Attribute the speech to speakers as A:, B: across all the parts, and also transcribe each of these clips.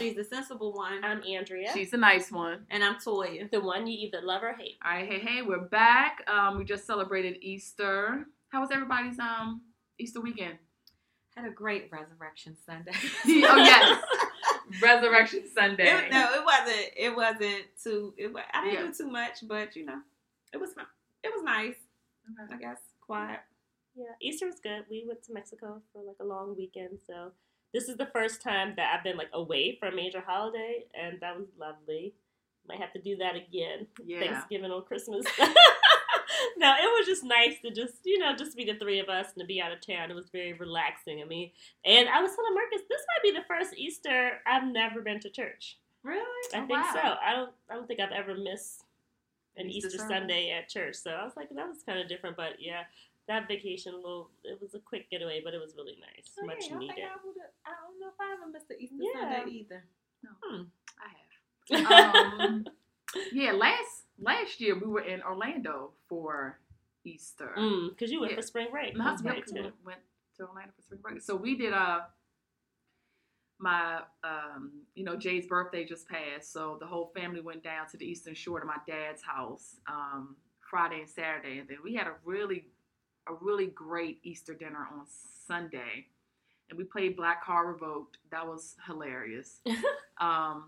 A: She's the sensible one.
B: I'm Andrea.
C: She's the nice one.
A: and I'm Toya.
B: the one you either love or hate.
C: All right, hey, hey, we're back. Um, we just celebrated Easter. How was everybody's um Easter weekend?
A: Had a great Resurrection Sunday.
C: oh yes, Resurrection Sunday.
A: It, no, it wasn't. It wasn't too. It, wa- I didn't
C: Yeah.
A: do too much, but you know, it was. fun. It was nice.
C: Okay.
A: I guess quiet.
B: Yeah, Easter was good. We went to Mexico for like a long weekend, so this is the first time that I've been like away for a major holiday, and that was lovely. Might have to do that again.
C: Yeah.
B: Thanksgiving or Christmas. no, it was just nice to just you know just be the three of us and to be out of town. It was very relaxing. I mean, and I was telling Marcus this might be the first Easter I've never been to church.
A: Really?
B: I
C: Oh,
B: think
C: wow.
B: so. I don't. I don't think I've ever missed an
C: Easter
B: Easter. Sunday at church. So I was like, that was kind of different. But yeah, that vacation, a little, it was a quick getaway, but it was really nice,
A: Oh,
B: much
A: yeah, I,
B: needed.
A: I, would've- I don't know if I ever missed the Easter
B: Yeah.
A: Sunday either. Hmm.
C: I have. Um, yeah, last last year we were in Orlando for Easter.
B: Mm, because you went
C: Yeah.
B: for spring break.
C: My husband
B: right,
C: went, went to Orlando for spring break. So we did uh my um you know Jay's birthday just passed, so the whole family went down to the Eastern Shore to my dad's house um Friday and Saturday, and then we had a really a really great Easter dinner on Sunday, and we played Black Card Revoked. That was hilarious. um.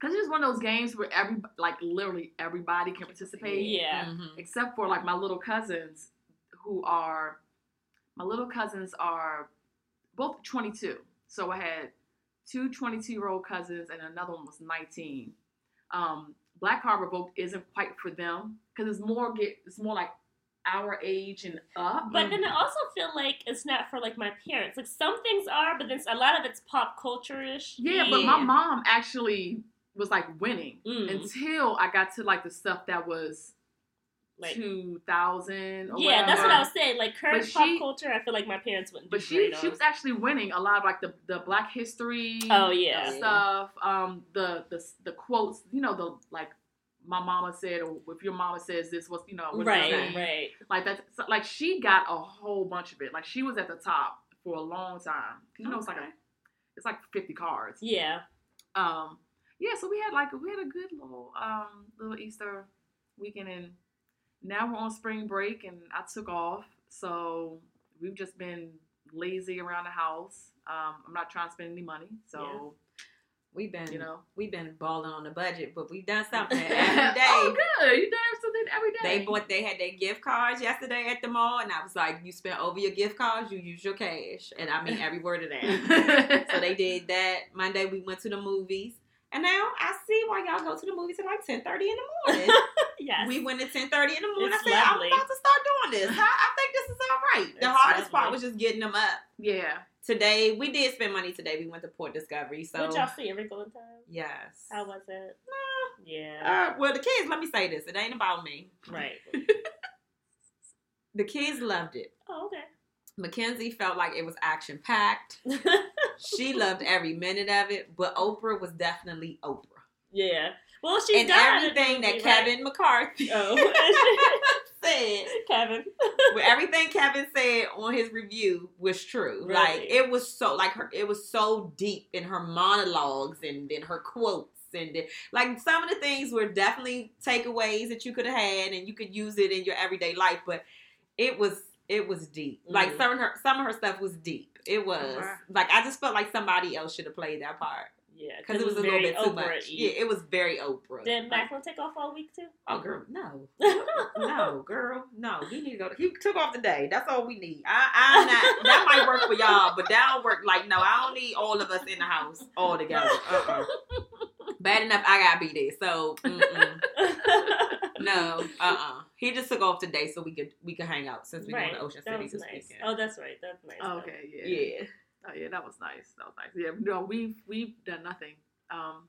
C: Cause it's one of those games where every like literally everybody can participate
B: Yeah.
A: Mhm.
C: except for like my little cousins who are my little cousins are both 22 so i had two 22 year old cousins and another one was 19 um Black Card Revoked isn't quite for them because it's more get it's more like our age and up
B: But then I also feel like it's not for like my parents. Like some things are, but then a lot of it's pop culture ish.
C: yeah but my mom actually was like winning
B: Mm.
C: until i got to like the stuff that was
B: Like
C: 2000 or
B: yeah, that's what. I was saying. Like current
C: But
B: pop
C: she-
B: culture, I feel like my parents wouldn't.
C: But
B: do
C: she she
B: on.
C: was actually winning a lot of like the, the Black History
B: Oh, yeah.
C: stuff. Um the the the quotes, you know, the like my mama said or if your mama says this was you know what does that
B: right, right.
C: like that's so, like she got a whole bunch of it. Like she was at the top for a long time. You know it's like a it's like 50 cards.
B: Yeah.
C: um yeah so we had like we had a good little um little Easter weekend and now we're on spring break and I took off. So we've just been lazy around the house. Um I'm not trying to spend any money so
A: We've been,
C: you know
A: we've been balling on the budget, but we've done something every day.
C: oh good you done something every day
A: They bought. They had their gift cards yesterday at the mall, and I was like, "You spent over your gift cards. You use your cash." And I mean every word of that. so they did that. Monday we went to the movies, and now I see why y'all go to the movies at like ten thirty in the morning.
B: Yes.
A: we went at ten thirty in the morning.
B: It's
A: I said,
B: lovely.
A: "I'm about to start doing this. I, I think this is all right." The
B: It's
A: hardest part was just getting them up.
C: yeah
A: Today we did spend money. Today we went to Port Discovery. So
B: Did y'all see every time?
A: yes.
B: How was it?
A: Nah.
B: Yeah.
A: Uh, well, the kids. Let me say this. It ain't about me.
B: right.
A: The kids loved it.
B: Oh, okay.
A: Mackenzie felt like it was action packed. she loved every minute of it, but Oprah was definitely Oprah.
B: yeah. Well, she
A: and
B: got
A: everything that
B: right?
A: Kevin McCarthy
B: Oh.
A: said,
B: Kevin.
A: everything Kevin said on his review was true. Like it was so like her, it was so deep in her monologues and in her quotes. And like some of the things were definitely takeaways that you could have had, and you could use it in your everyday life. But it was it was deep. Like
B: Mhm.
A: some of her some of her stuff was deep. It was
C: Wow.
A: like I just felt like somebody else should have played that part
B: Yeah.
A: because it was a little bit too
B: Oprah-y.
A: much. Yeah, it was very Oprah.
B: Did
A: Like,
B: Macklin take off all week too?
A: oh girl, no, no, girl, no. He need to go. To, he took off today. That's all we need. I, I'm not. That might work for y'all, but that don't work. Like no, I don't need all of us in the house all together. Uh-uh. Bad enough, I gotta be there. So mm-mm. no, uh-uh. He just took off today so we could we could hang out since we
B: right.
A: going to Ocean City this
B: nice.
A: weekend.
B: Oh, that's right. That's nice. though.
C: okay yeah
A: yeah.
C: oh yeah that was nice that was nice yeah no we've we've done nothing um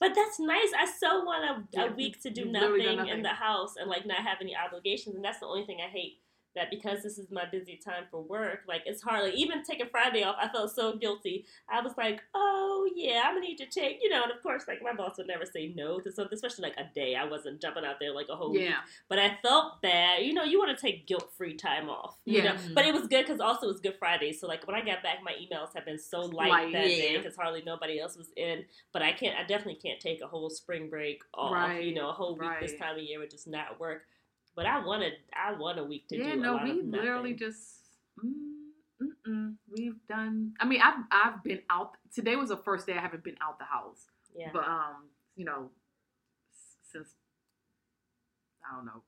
B: But that's nice. I so want a,
C: Yeah,
B: a week to do
C: you've
B: nothing, in the house and like not have any obligations, and that's the only thing I hate that because this is my busy time for work, like it's hardly even taking Friday off. I felt so guilty. I was like, oh yeah, I'm gonna need to take, you know, and of course, like my boss would never say no to something, especially like a day. I wasn't jumping out there like a whole week,
C: Yeah.
B: but I felt bad. You know, you want to take guilt free time off. You
C: Yeah.
B: know, but it was good because also it was Good Friday, so like when I got back, my emails have been so light,
C: Light,
B: that day because hardly nobody else was in. But I can't, I definitely can't take a whole spring break off.
C: Right,
B: You know, a whole week this time of year would just not work. But I wanted, I want a week to
C: yeah,
B: do.
C: no,
B: lot
C: we literally just. Mm. We've done. I mean, I've I've been out. Today was the first day I haven't been out the house.
B: yeah.
C: But um, you know, since I don't know,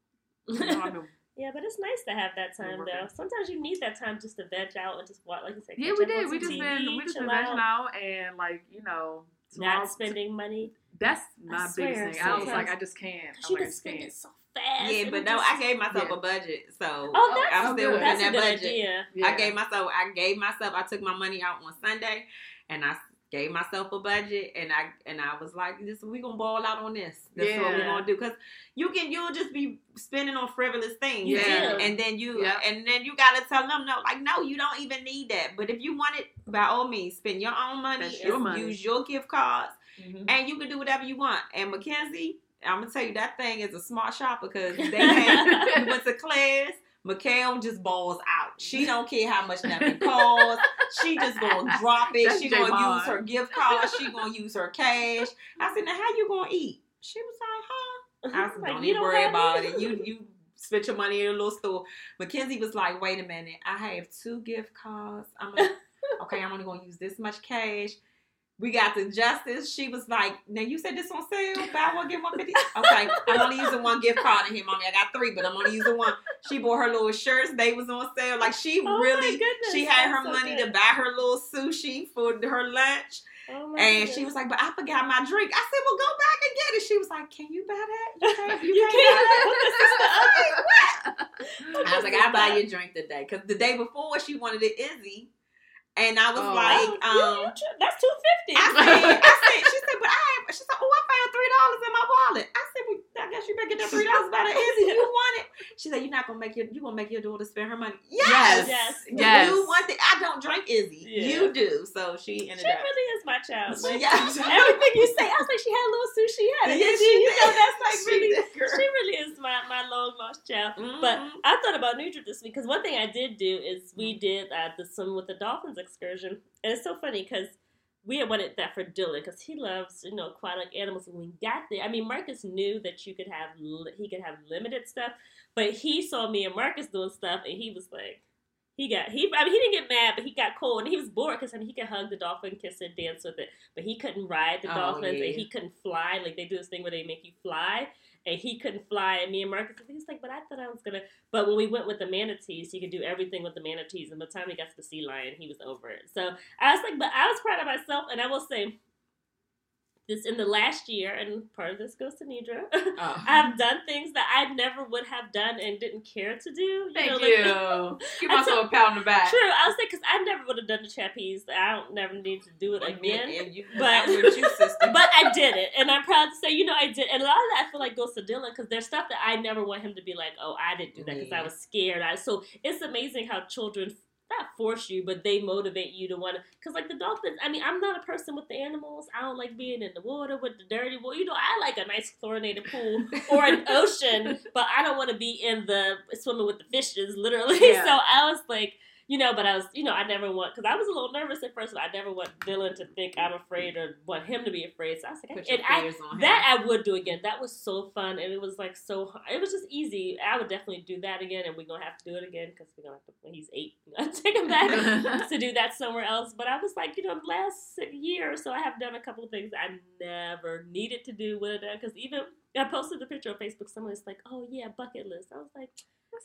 B: yeah, but it's nice to have that time though. Sometimes you need that time just to veg out and just watch, like you said.
C: Yeah, we did. We just
B: TV,
C: been we just been vegging out and like you know
B: not spending money.
C: That's my biggest thing. I was like, I just can't. I'm
B: She
C: like,
B: been
C: just
B: spending so fast.
A: Yeah, but no,
B: just-
A: I gave myself
C: Yeah.
A: a budget, so
B: Oh, that's
A: I'm
C: oh,
A: still
C: good.
A: within
B: That's a
A: that
B: good
A: budget.
C: Yeah.
A: I gave myself, I gave myself, I took my money out on Sunday, and I gave myself a budget, and I and I was like, "This we gonna ball out on this. That's what we're gonna do." Because you can, you'll just be spending on frivolous things,
C: Yeah.
B: do.
A: and then you,
C: Yeah.
A: and then you gotta tell them no, like no, you don't even need that. But if you want it, by all means, spend your own money,
C: That's your money.
A: use your gift cards,
B: Mhm.
A: and you can do whatever you want. And Mackenzie, I'm gonna tell you that thing is a smart shopper because they we went to class. Mikhail just balls out. She don't care how much nothing costs. She just gonna drop it.
C: That's
A: she
C: J.
A: gonna use her gift card. She gonna use her cash. I said, now how you gonna eat? She was like, huh? I said,
B: Like,
A: don't
B: you
A: even
B: don't
A: worry about
B: any?
A: it. You you spent your money in a little store. Mackenzie was like, wait a minute. I have two gift cards. I'm gonna, okay. I'm only gonna use this much cash. We got the justice. She was like, now you said this on sale. Buy one, get one fifty. Okay, I'm only using one gift card in here, mommy. I got three, but I'm only using one. She bought her little shirts. They was on sale. Like she
B: Oh
A: really, she had her
B: so
A: money
B: good.
A: to buy her little sushi for her lunch.
B: Oh
A: And
B: goodness.
A: she was like, but I forgot my drink. I said, well, go back and get it. She was like, can you buy that? You can't, you
B: You
A: can't buy
B: can't.
A: that? I was like, I'll buy your drink today. Because the day before, she wanted it Izze. And I was
C: Oh.
A: like,
B: Oh, you-
A: um,
B: you tr- that's two fifty.
A: I said, I said, she said, but I, have, she said, oh, I found three dollars in my wallet. I said, well, I guess you better get that three dollars by the Izze. You want it? She said, you're not gonna make your, you gonna make your daughter spend her money. Yes,
B: Yes.
C: Yes.
A: You want the, I don't drink Izze.
B: Yeah.
A: You do. So she
B: She
A: ended up.
B: really is my child. Like,
A: Yeah.
B: Everything you say, I was like, she had a little sushi. Had it.
A: Yeah,
B: didn't
A: she
B: she? You know, that's like
A: She
B: really.
A: did, girl.
B: She really is my, my long lost child. But
A: Mhm.
B: I thought about Nidra this week because one thing I did do is we
A: Mm-hmm.
B: did uh, the swim with the dolphins excursion, and it's so funny because we had wanted that for Dylan because he loves you know aquatic animals. And we got there, I mean Marcus knew that you could have he could have limited stuff, but he saw me and Marcus doing stuff, and he was like. He got he. I mean, he didn't get mad, but he got cold and he was bored because I mean, he could hug the dolphin, kiss it, dance with it, but he couldn't ride the
A: Oh,
B: dolphins
A: yeah.
B: and he couldn't fly. Like they do this thing where they make you fly, and he couldn't fly. And me and Marcus, he was like, but I thought I was gonna. But when we went with the manatees, he could do everything with the manatees. And by the time he got to the sea lion, he was over it. So I was like, but I was proud of myself, and I will say. This in the last year, and part of this goes to Nidra.
A: Oh.
B: I've done things that I never would have done and didn't care to do. You
C: Thank
B: know,
C: you.
B: like-
C: Give
B: I
C: myself a pat on the back.
B: True, I was like, because I never would have done the trapeze. I don't never need to do it again.
A: And you,
B: But-
A: you,
B: but I did it, and I'm proud to say, you know, I did. And a lot of that I feel like goes to Dylan because there's stuff that I never want him to be like, oh, I didn't do that because I
A: mm.
B: was scared. I so it's amazing how children not force you, but they motivate you to want to. Because like the dolphins, I mean, I'm not a person with the animals. I don't like being in the water with the dirty water. You know, I like a nice chlorinated pool or an ocean, but I don't want to be in the swimming with the fishes, literally.
C: Yeah.
B: So I was like. You know, but I was, you know, I never want because I was a little nervous at first. But I never want Dylan to think I'm afraid or want him to be afraid. So I was like,
A: Put
B: and I,
A: fears on him.
B: that I would do again. That was so fun, and it was like so. It was just easy. I would definitely do that again, and we're gonna have to do it again because we're gonna have to. When he's eight, take him back to do that somewhere else. But I was like, you know, last year or so, I have done a couple of things I never needed to do with it because even I posted the picture on Facebook. Someone was like, "Oh yeah, bucket list." I was like,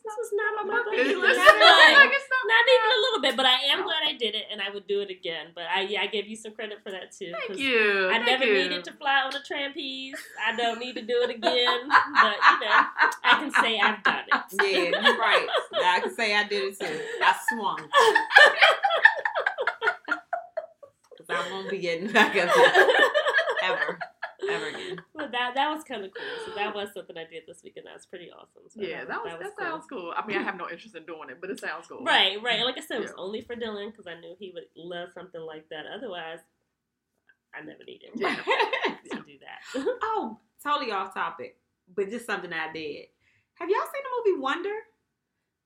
B: "This was not on my bucket
C: Bucket
B: list."
C: list.
B: Like,
C: Like, not-
B: not even a little bit, but I am glad I did it, and I would do it again. But I, yeah, I give you some credit for that too.
C: Thank you.
B: I
C: Thank
B: never
C: you.
B: needed to fly on a trapeze. I don't need to do it again. But you know, I can say I've done it.
A: Yeah, you're right. I can say I did it too. I swung. Because I won't be getting back up there ever. Ever again.
B: But that that was kind of cool. So that was something I did this weekend. That was pretty awesome. So
C: Yeah, that was that,
B: cool.
C: sounds cool. I mean, I have no interest in doing it, but it sounds cool.
B: Right, right. And like I said, it was
C: Yeah.
B: only for Dylan because I knew he would love something like that. Otherwise, I never needed
C: Yeah.
B: to do that.
A: oh, totally off topic, but just something I did. Have y'all seen the movie Wonder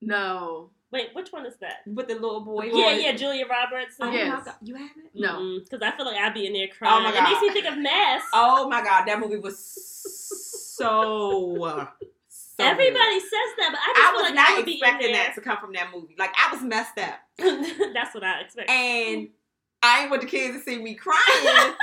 C: No,
B: Wait, which one is that?
A: with the little boy?
B: Yeah,
A: who-
B: yeah, Julia Roberts.
A: Oh
C: Yes.
A: god, you haven't?
C: Mm-hmm, no.
B: Because I feel like I'd be in there oh crying.
A: my
B: It makes me think of Mask.
A: Oh my god, that movie was so. so
B: Everybody
A: good.
B: says that, but I just
A: I was
B: like I
A: not
B: would
A: expecting that to come from that movie. Like I was messed up,
B: That's what I expect.
A: and I ain't want the kids to see me crying.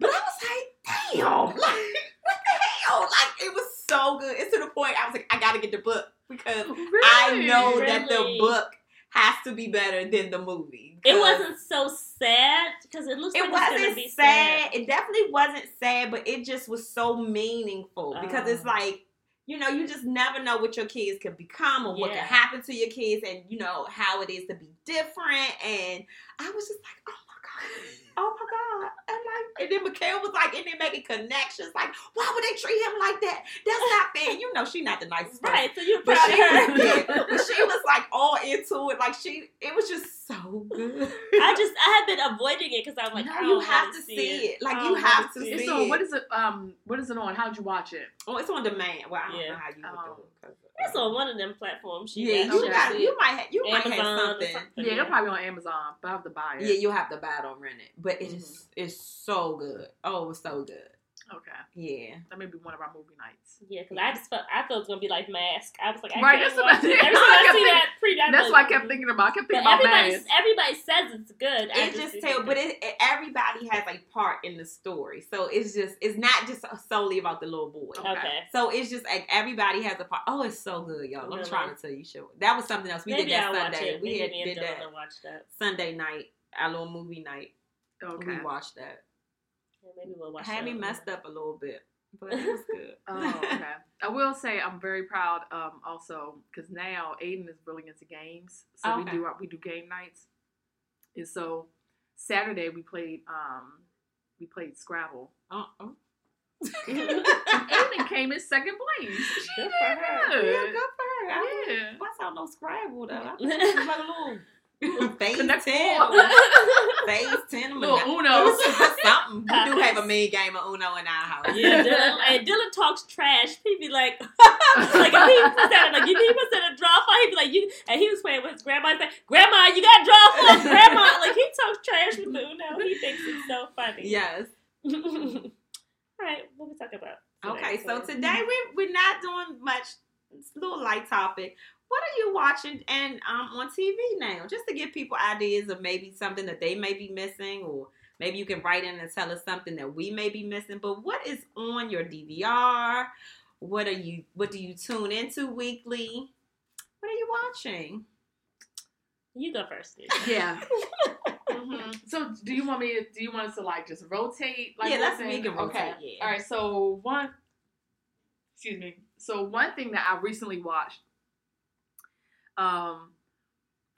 A: but I was like, damn, like what the hell? Like it was so good. It's to the point I was like, I gotta get the book because I
C: Really?
A: know that the book has to be better than the movie.
B: It wasn't so sad because it looks
A: It
B: like it's gonna
A: wasn't
B: be
A: sad. It definitely wasn't sad, but it just was so meaningful because it's
B: Oh.
A: like you know you just never know what your kids can become or what can happen to your kids, and you know how it is to be different. And I was just like, oh oh my god, and like, and then Mikhail was like, and then making connections, like, why would they treat him like that? That's not fair. You know, she's not the nicest person.
B: Right, so you're
A: But
B: proud
A: she,
B: of her.
A: yeah, but she was like all into it. Like she, it was just so good.
B: I just I had been avoiding it because I'm like,
A: No, you have
B: wanna
A: see it. Like, you have
B: wanna see it.
C: so what is it? Um, what is it on? How'd you watch it?
A: Oh, it's on demand. Well, I don't
B: Yeah.
A: know how you would
C: Oh.
A: do it. 'Cause,
B: It's on one of them platforms. She
A: Yeah,
B: got-
A: you got. You might. Have, you might have
B: or
A: something.
B: something.
C: Yeah, they're probably on Amazon, but I have to buy it.
A: Yeah, you'll have to buy it or rent it. But it mm-hmm. is. It's so good. Oh, it's so good.
C: Okay,
A: Yeah.
C: that may be one of our movie nights.
B: Yeah, because I just felt I thought it was gonna be like Mask. I was like, I
C: Right,
B: can't
C: that's what
B: watch
C: I-
B: it. Every
C: that's
B: time
C: I
B: I
C: kept
B: see
C: thinking.
B: that pre
C: That's what I kept thinking about. I kept
B: But
C: about
B: everybody,
C: Mask.
B: everybody says it's good. I
A: It just
B: be
A: tell, but it, it, everybody has a part in the story, so it's just it's not just solely about the little boy.
C: Okay.
B: okay.
A: So it's just like everybody has a part. Oh, it's so good, y'all. I'm trying to tell you, sure. That was something else. We
B: Maybe
A: did that
B: I'll watch
A: Sunday.
B: it.
A: We
B: Maybe
A: had, did that
B: Dylan will watch that.
A: Sunday night, our little movie night.
C: Okay.
A: We watched that.
B: Yeah, maybe we'll watch.
A: Had me messed up a little bit, but it was good.
C: Oh, okay. I will say I'm very proud. Um, also because now Aiden is really into games, so we do we do game nights, and so Saturday we played um we played Scrabble.
A: Uh, oh.
C: Aiden came in second place. She
B: Good
C: did
B: for her.
C: good.
A: Yeah, good for her. I
C: Yeah.
A: yeah. What's out no Scrabble though? I think it was like a little phase ten, phase ten,
C: Little Uno.
A: something. We do have a mean game of Uno in our house.
B: Yeah, Dylan, and Dylan talks trash. He'd be like, like if he was at like if he was at a draw fight, he'd be like, you. And he was playing with his grandma. He's like, Grandma, you got draw for Grandma. Like he talks trash with the Uno. He thinks it's so funny.
A: Yes.
B: All right, what we talk about?
A: Okay, so today we we're not doing much. It's a little light topic. What are you watching and um on TV now? Just to give people ideas of maybe something that they may be missing, or maybe you can write in and tell us something that we may be missing. But what is on your DVR? What are you? What do you tune into weekly? What are you watching?
B: you go first. Nick.
C: Yeah. Mhm. So do you want me? To, do you want us to like just rotate? Like
A: Yeah, let's
C: rotate?
A: make it rotate,
C: Okay.
A: yeah.
C: All right. So one. Excuse me. So one thing that I recently watched, um,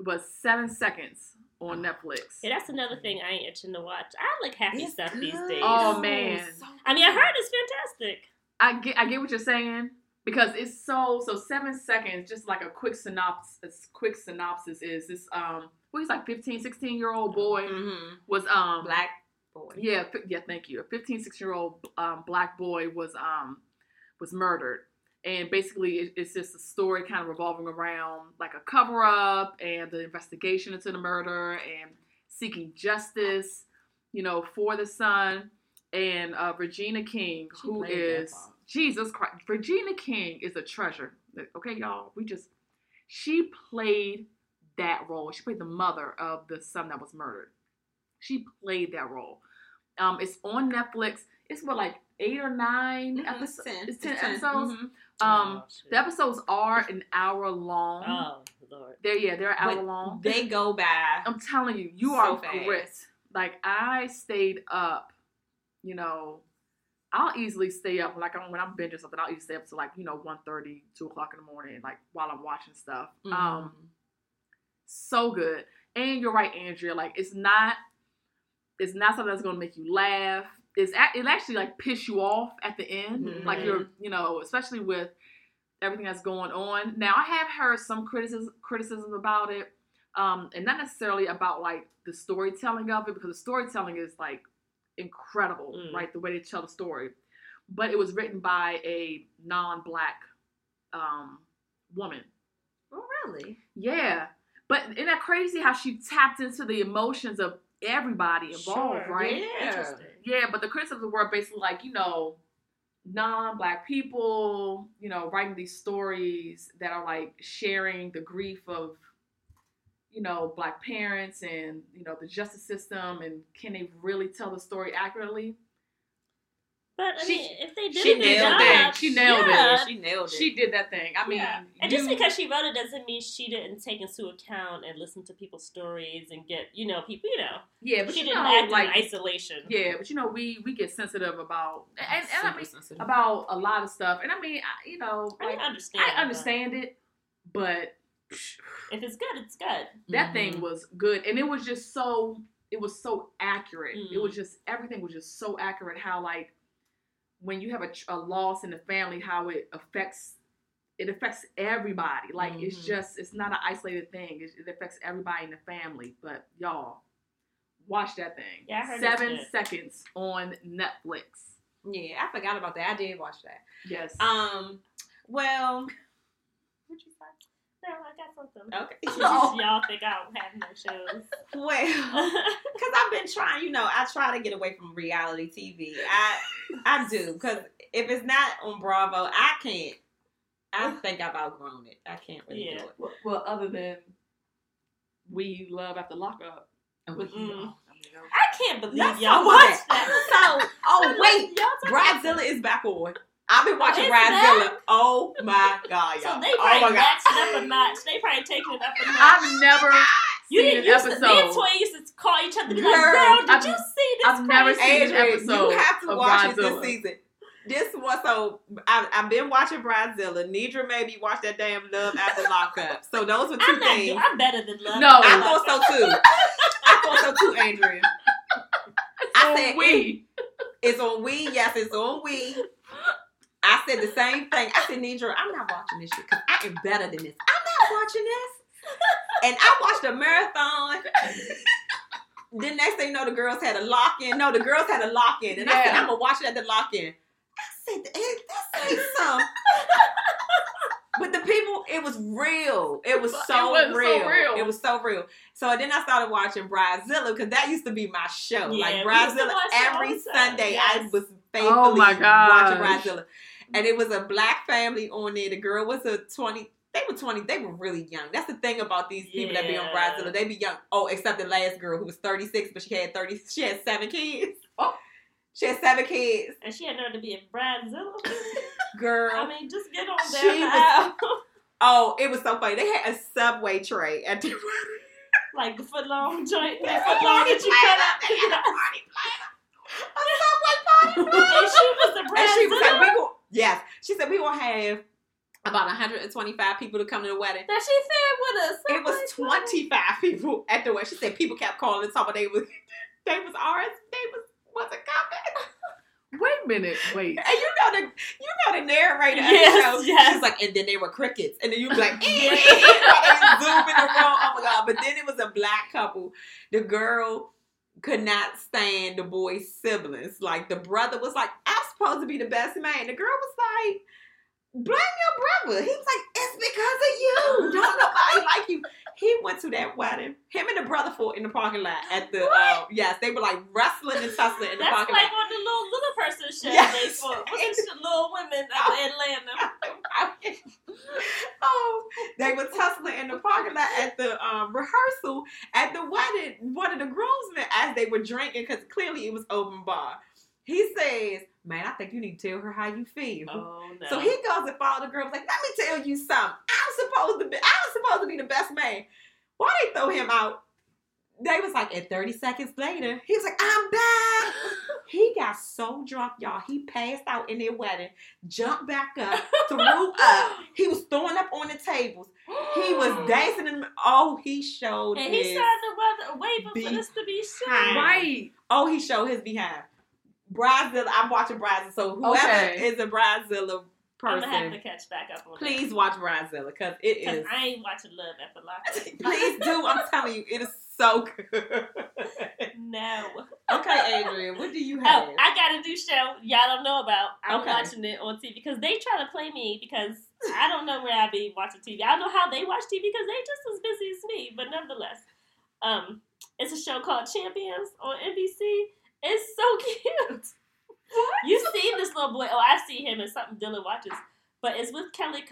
C: was Seven Seconds on Netflix.
B: Yeah, that's another thing I ain't itching to watch. I like happy
A: It's
B: stuff these days.
C: Oh, man.
A: So
B: I mean, I heard it's fantastic.
C: I get I get what you're saying because it's so so seven seconds just like a quick synopsis A quick synopsis is this um well he's like 15 16 year old boy
A: Mhm.
C: was um
A: Black boy.
C: yeah yeah thank you a 15 16 year old um, black boy was um was murdered and basically it's just a story kind of revolving around like a cover up and the investigation into the murder and seeking justice you know for the son and uh, Regina King,
A: She
C: who is. Jesus Christ. Regina King is a treasure. Okay, y'all. We just she played that role. She played the mother of the son that was murdered. She played that role. Um, it's on Netflix. It's what like eight or 9
A: Mhm,
C: episodes.
A: ten.
C: It's ten
A: It's ten.
C: episodes.
A: Mhm.
C: Um,
B: Oh,
C: the episodes are an hour long.
B: Oh Lord.
C: They're yeah, they're an hour
A: But
C: long.
A: They go by.
C: I'm telling you, you
A: So
C: are
A: fast.
C: grit. Like I stayed up, you know. I'll easily stay up like I'm, when I'm binging something. I'll easily stay up to like you know 1.30, 2 o'clock in the morning, like while I'm watching stuff.
A: Mhm.
C: Um, so good. And you're right, Andrea. Like it's not, it's not something that's gonna make you laugh. Is it actually like piss you off at the end,
A: Mhm.
C: like you're you know especially with everything that's going on. Now I have heard some criticism criticism about it, um, and not necessarily about like the storytelling of it because the storytelling is like incredible,
B: Mm.
C: right? The way they tell the story, but it was written by a non-black um, woman.
A: Oh, really?
C: Yeah. But isn't that crazy how she tapped into the emotions of everybody involved,
B: Sure.
C: right?
A: Yeah.
B: Interesting.
C: Yeah, but the criticisms were basically like, you know, non-black people, you know, writing these stories that are like sharing the grief of, you know, black parents and, you know, the justice system and can they really tell the story accurately?
B: But I
C: She-
B: mean, if they did
A: She
B: a good
A: nailed
B: job,
A: it.
C: She nailed it.
A: She nailed it.
C: She did that thing. I mean,
B: yeah. and just because she wrote it doesn't mean she didn't take into account and listen to people's stories and get you know people you know
C: yeah, but
B: she didn't
C: know,
B: act
C: like,
B: in isolation.
C: yeah, but you know, we we get sensitive about and, and I mean,
A: sensitive.
C: about a lot of stuff. And I mean, I, you know,
B: I
C: like,
B: understand.
C: I understand it, but
B: but If it's good, it's good.
C: that
A: Mhm.
C: thing was good, and it was just so it was so accurate. It
B: Mhm.
C: was just everything was just so accurate. How like when you have a, a loss in the family, how it affects it affects everybody. Like it's
B: Mhm.
C: just it's not an isolated thing. It, it affects everybody in the family. But y'all, watch that thing.
B: Yeah,
C: Seven seconds on Netflix.
A: Yeah, I forgot about that. I did watch that.
C: Yes.
A: Um, well,
B: What'd you say? No, I got something.
A: okay.
C: Oh.
B: Y'all think I don't have no shows?
A: Well, because I've been trying, you know, I try to get away from reality TV. I I do because if it's not on Bravo, I can't. I think I've outgrown it. I can't really
B: Yeah.
A: do it.
C: well, well, other than we love after lockup. With,
B: Mm. I can't believe
A: Let's
B: y'all
A: talk
B: watched
A: about
B: that.
A: So, oh wait,
B: Y'all
A: Bridezilla is back on. I've been watching
B: is
A: Bridezilla. Oh my god, y'all!
B: they
A: oh
B: probably
A: my god!
B: matched it up a notch. They probably taking it up a notch.
C: I've never
B: you
C: seen
B: didn't
C: an
B: used to, me and
C: episode.
B: Toy used to call each other, be
A: Girl,
B: like, "Girl, did
C: I've-
B: you see this?"
C: I've never
B: crazy?"
C: seen an episode
A: you have to
C: of
A: watch it this season. This was so I, I've been watching Bridezilla. Nidra made me watch that damn Love After Lockup. So those were 2
B: I'm not.
A: things.
B: I'm better than love.
C: No.
A: I thought so too. I thought so too, Andrea. I
C: Oh,
A: said
C: we.
A: It's on We. Yes, it's on We. I said the same thing. I said, Nidra, I'm not watching this shit because I am better than this. I'm not watching this. And I watched a marathon. then next thing you know, the girls had a lock in. No, the girls had a lock in. And I said, I'm going to watch it at the lock in. I said, hey, this ain't some. But the people, it was real. It was
C: It
A: so,
C: was so
A: real.
C: real.
A: It was so real. So then I started watching Bridezilla because that used to be my show.
B: Yeah,
A: like
B: we used
A: Bridezilla,
B: watch that all
A: every
B: the time.
A: Sunday I was faithfully
C: Oh my gosh.
A: watching Bridezilla. And it was a black family on there. The girl was a 20, they were 20, they were really young. That's the thing about these people that be on
B: Yeah.
A: Bridezilla. They be young. Oh, except the last girl who was 36, but she had 30, she had seven kids.
C: Oh.
A: She had seven kids.
B: And she had known to be a Bridezilla.
A: Girl.
B: I mean, just get on
A: She
B: down
A: was- oh, it was so funny. They had a subway tray at the
B: like the foot long joint, the foot long that you
A: planner.
B: up.
A: They had a party planner. A subway party
B: and she was the
A: And she was like, we go, yes. She said we gonna have about 125 people to come to the wedding.
B: That she said with us.
A: It was 25 people at the wedding. She said people kept calling and talking about they was they was ours. They was wasn't coming.
C: Wait a minute. Wait.
A: And you know the you know the narrator of
B: Yes,
A: the show.
B: yes.
A: She's like, and then they were crickets. And then you'd be like, eh,
B: Yeah.
A: eh, eh, zoom in the room. Oh my god. But then it was a black couple. The girl could not stand the boy's siblings. Like the brother was like, I'm supposed to be the best man. The girl was like, blame your brother. He was like, it's because of you. Don't nobody like you. He went to that wedding. Him and the brother fought in the parking lot at the uh, yes, they were like wrestling and tussling in the
B: That's
A: parking
B: like
A: lot.
B: on the little little person show.
A: Yes.
B: They fought. What's the Little Women out of Atlanta?
A: oh, they were tussling in the parking lot at the um, rehearsal at the wedding. One of the groomsmen, as they were drinking, because clearly it was open bar. He says, "Man, I think you need to tell her how you feel."
B: Oh no.
A: So he goes and follows the girl. Like, let me tell you something. I'm supposed to be. I'm supposed to be the best man. Why they throw him out? They was like, at 30 seconds later, he was like, I'm back. he got so drunk, y'all. He passed out in their wedding, jumped back up, threw up. He was throwing up on the tables. He was dancing. In, oh, he showed
B: And
A: his.
B: he started the weather waving for this to be sure.
C: Right.
A: Oh, he showed his behind. Brazil. I'm watching Brazil. So whoever
C: Okay.
A: is a Bridezilla
B: I'm gonna have to
A: person,
B: catch back up on
A: please watch Brazilla because it
B: Because
A: is.
B: I ain't watching Love at the Lock.
A: please do. I'm telling you, it is so good.
B: No.
A: okay, Andrea, what do you have?
B: Oh, I got a new show y'all don't know about. I'm
A: Okay.
B: watching it on TV because they try to play me because I don't know where I be watching TV. I don't know how they watch TV because they just as busy as me. But nevertheless, um, it's a show called Champions on NBC. It's so cute. What? You see this little boy? Oh, I see him in something Dylan watches, but it's with Kelly.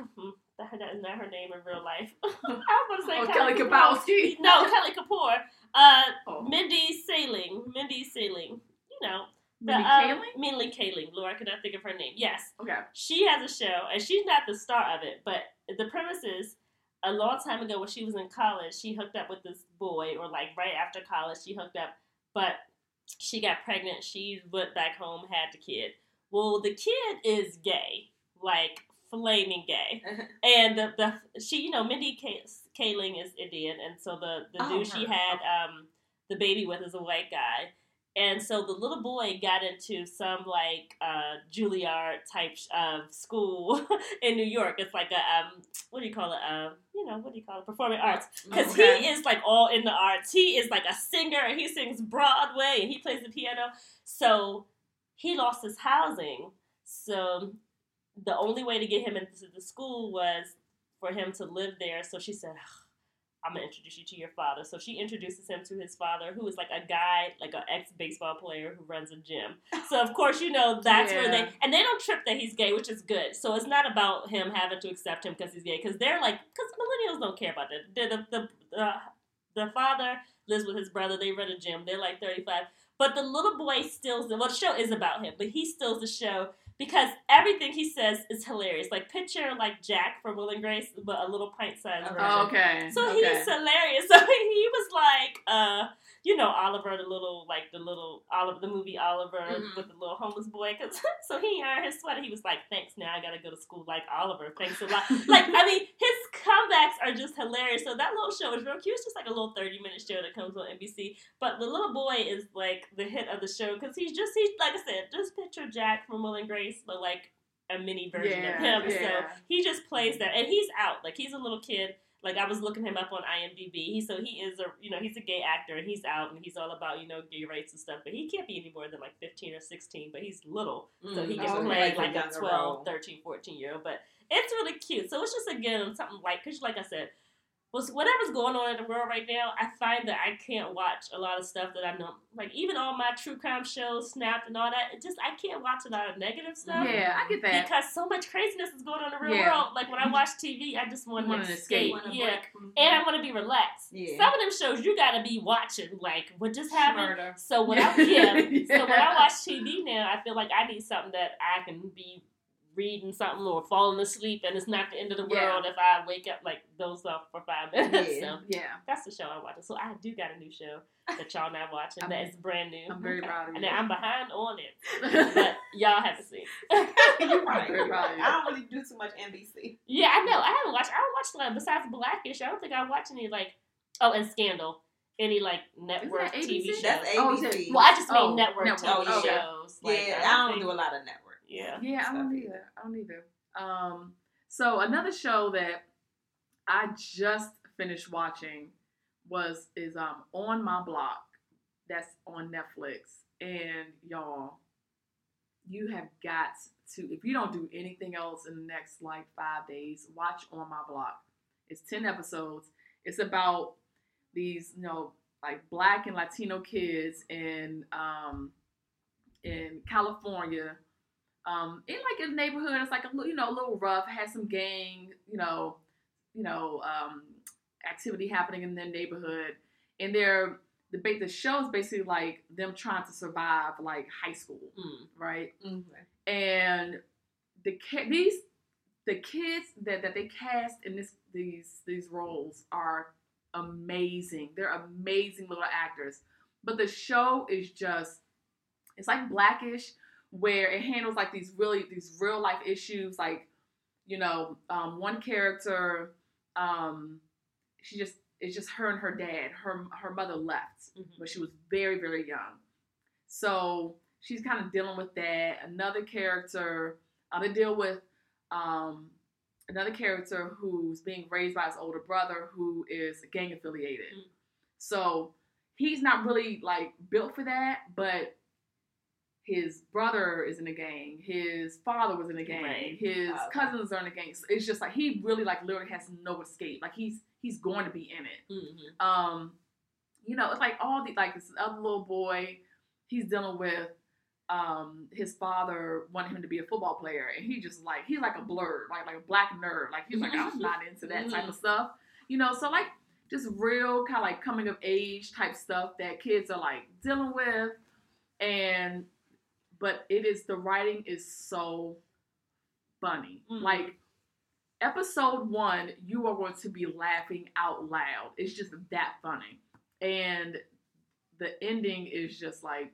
B: That is not her name in real life. I was going to say
C: Oh, Kelly
B: Kapoor.
C: Kapowski.
B: No, Kelly Kapoor. Uh,
C: Oh.
B: Mindy Sailing. Mindy Sailing. You know, the,
C: Mindy
B: um,
C: Kaling?
B: Mindy Kaling. I could not think of her name. Yes,
C: Okay.
B: she has a show, and she's not the star of it, but the premise is a long time ago when she was in college, she hooked up with this boy, or like right after college, she hooked up, but she got pregnant. She went back home, had the kid. Well, the kid is gay, like flaming gay, and the, the she, you know, Mindy K- Kaling is Indian, and so the the
A: Oh,
B: dude she had um the baby with is a white guy. And so the little boy got into some like uh, Juilliard type of school in New York. It's like a um, what do you call it? Um, you know, what do you call it? Performing arts. Because
C: Okay.
B: he is like all in the arts. He is like a singer and he sings Broadway and he plays the piano. So he lost his housing. So the only way to get him into the school was for him to live there. So she said, I'm gonna introduce you to your father. So she introduces him to his father, who is like a guy, like an ex baseball player who runs a gym. So of course, you know that's where they and they don't trip that he's gay, which is good. So it's not about him having to accept him because he's gay, because they're like, because millennials don't care about that. The the, the the the father lives with his brother. They run a gym. They're like 35. But the little boy steals the well, the show is about him, but he steals the show because everything he says is hilarious. Like picture like Jack from Will and Grace, but a little pint sized version.
C: Oh, okay.
B: So
C: okay.
B: he's hilarious. So he was like, uh, you know, Oliver, the little, like the little Oliver, the movie Oliver
A: Mhm.
B: with the little homeless boy. Cause so he earned his sweater. He was like, thanks. Now I gotta go to school like Oliver. Thanks a lot. like I mean, his comebacks are just hilarious. So that little show is real cute. It's just like a little thirty minute show that comes on NBC. But the little boy is like the hit of the show because he's just he's like I said, just picture Jack from Will and Grace, but like a mini version of
C: Yeah,
B: him. So he just plays that, and he's out. Like he's a little kid. Like I was looking him up on IMDb. He so he is a you know he's a gay actor and he's out and he's all about you know gay rights and stuff. But he can't be any more than like 15 or 16. But he's little, so he
A: Mm,
B: can
C: oh,
B: play like a
A: Younger
B: 12, 13, 14 year old. But it's really cute. So it's just again something like because like I said, was whatever's going on in the world right now. I find that I can't watch a lot of stuff that I know. Like even all my true crime shows, Snapped and all that. It just I can't watch a lot of negative stuff
C: Yeah, I get that.
B: because so much craziness is going on in the real
C: Yeah.
B: world. Like when I watch TV, I just want
C: Want
B: to
C: an
B: escape.
C: escape.
B: Yeah, mm-hmm. and I want to be relaxed.
A: Yeah.
B: Some of them shows you gotta be watching. Like what just happened.
A: Murder.
B: So when I yeah, so when I watch TV now, I feel like I need something that I can be reading something or falling asleep, and it's not the end of the
C: Yeah.
B: world if I wake up like those up for five minutes.
A: Yeah.
B: So
C: Yeah,
B: that's the show I'm watching. So I do got a new show that y'all not watching.
C: I'm-
B: that is brand new.
C: I'm very proud of you.
B: and I'm behind on it, but y'all haven't seen.
A: You're right.
C: Very proud of you.
A: I don't really do too much NBC.
B: Yeah, I know. I haven't watched. I don't watch like besides Blackish. I don't think I watch any like oh and Scandal, any like network TV shows.
A: That's ABC.
B: well, I just mean
C: Oh,
B: network
C: network.
B: TV
A: Oh, yeah.
B: shows. Like,
A: yeah, I don't
B: think-
A: do a lot of network.
B: Yeah.
C: Yeah, I don't either. I don't either. Um, so another show that I just finished watching was is um on my block. That's on Netflix, and y'all, you have got to if you don't do anything else in the next like five days, watch on my block. It's ten episodes. It's about these you know like black and Latino kids in um in California um, in like a neighborhood. It's like a little, you know, a little rough. Has some gang, you know, you know, um, activity happening in their neighborhood, and they're the ba- the show is basically like them trying to survive like high school,
B: Mm.
C: right?
A: Okay.
C: And the these the kids that, that they cast in this these these roles are amazing. They're amazing little actors. But the show is just it's like blackish where it handles like these really these real life issues like you know um, one character um, she just it's just her and her dad her her mother left
B: Mhm.
C: but she was very very young so she's kind of dealing with that. Another character, uh, they deal with um, another character who's being raised by his older brother who is gang affiliated.
B: Mm.
C: So he's not really like built for that, but his brother is in a gang, his father was in a gang,
B: Right.
C: his
A: Okay.
C: cousins are in a gang. So it's just like he really like literally has no escape. Like he's he's going to be in it
B: Mhm.
C: um, you know, it's like all the like this other little boy, he's dealing with um his father wanting him to be a football player, and he just like he's like a blur, like like a black nerd, like he's like I'm not into that type of stuff, you know. So like just real kind of like coming of age type stuff that kids are like dealing with, and but it is the writing is so funny,
B: Mhm.
C: like episode one, you are going to be laughing out loud. It's just that funny. And the ending is just like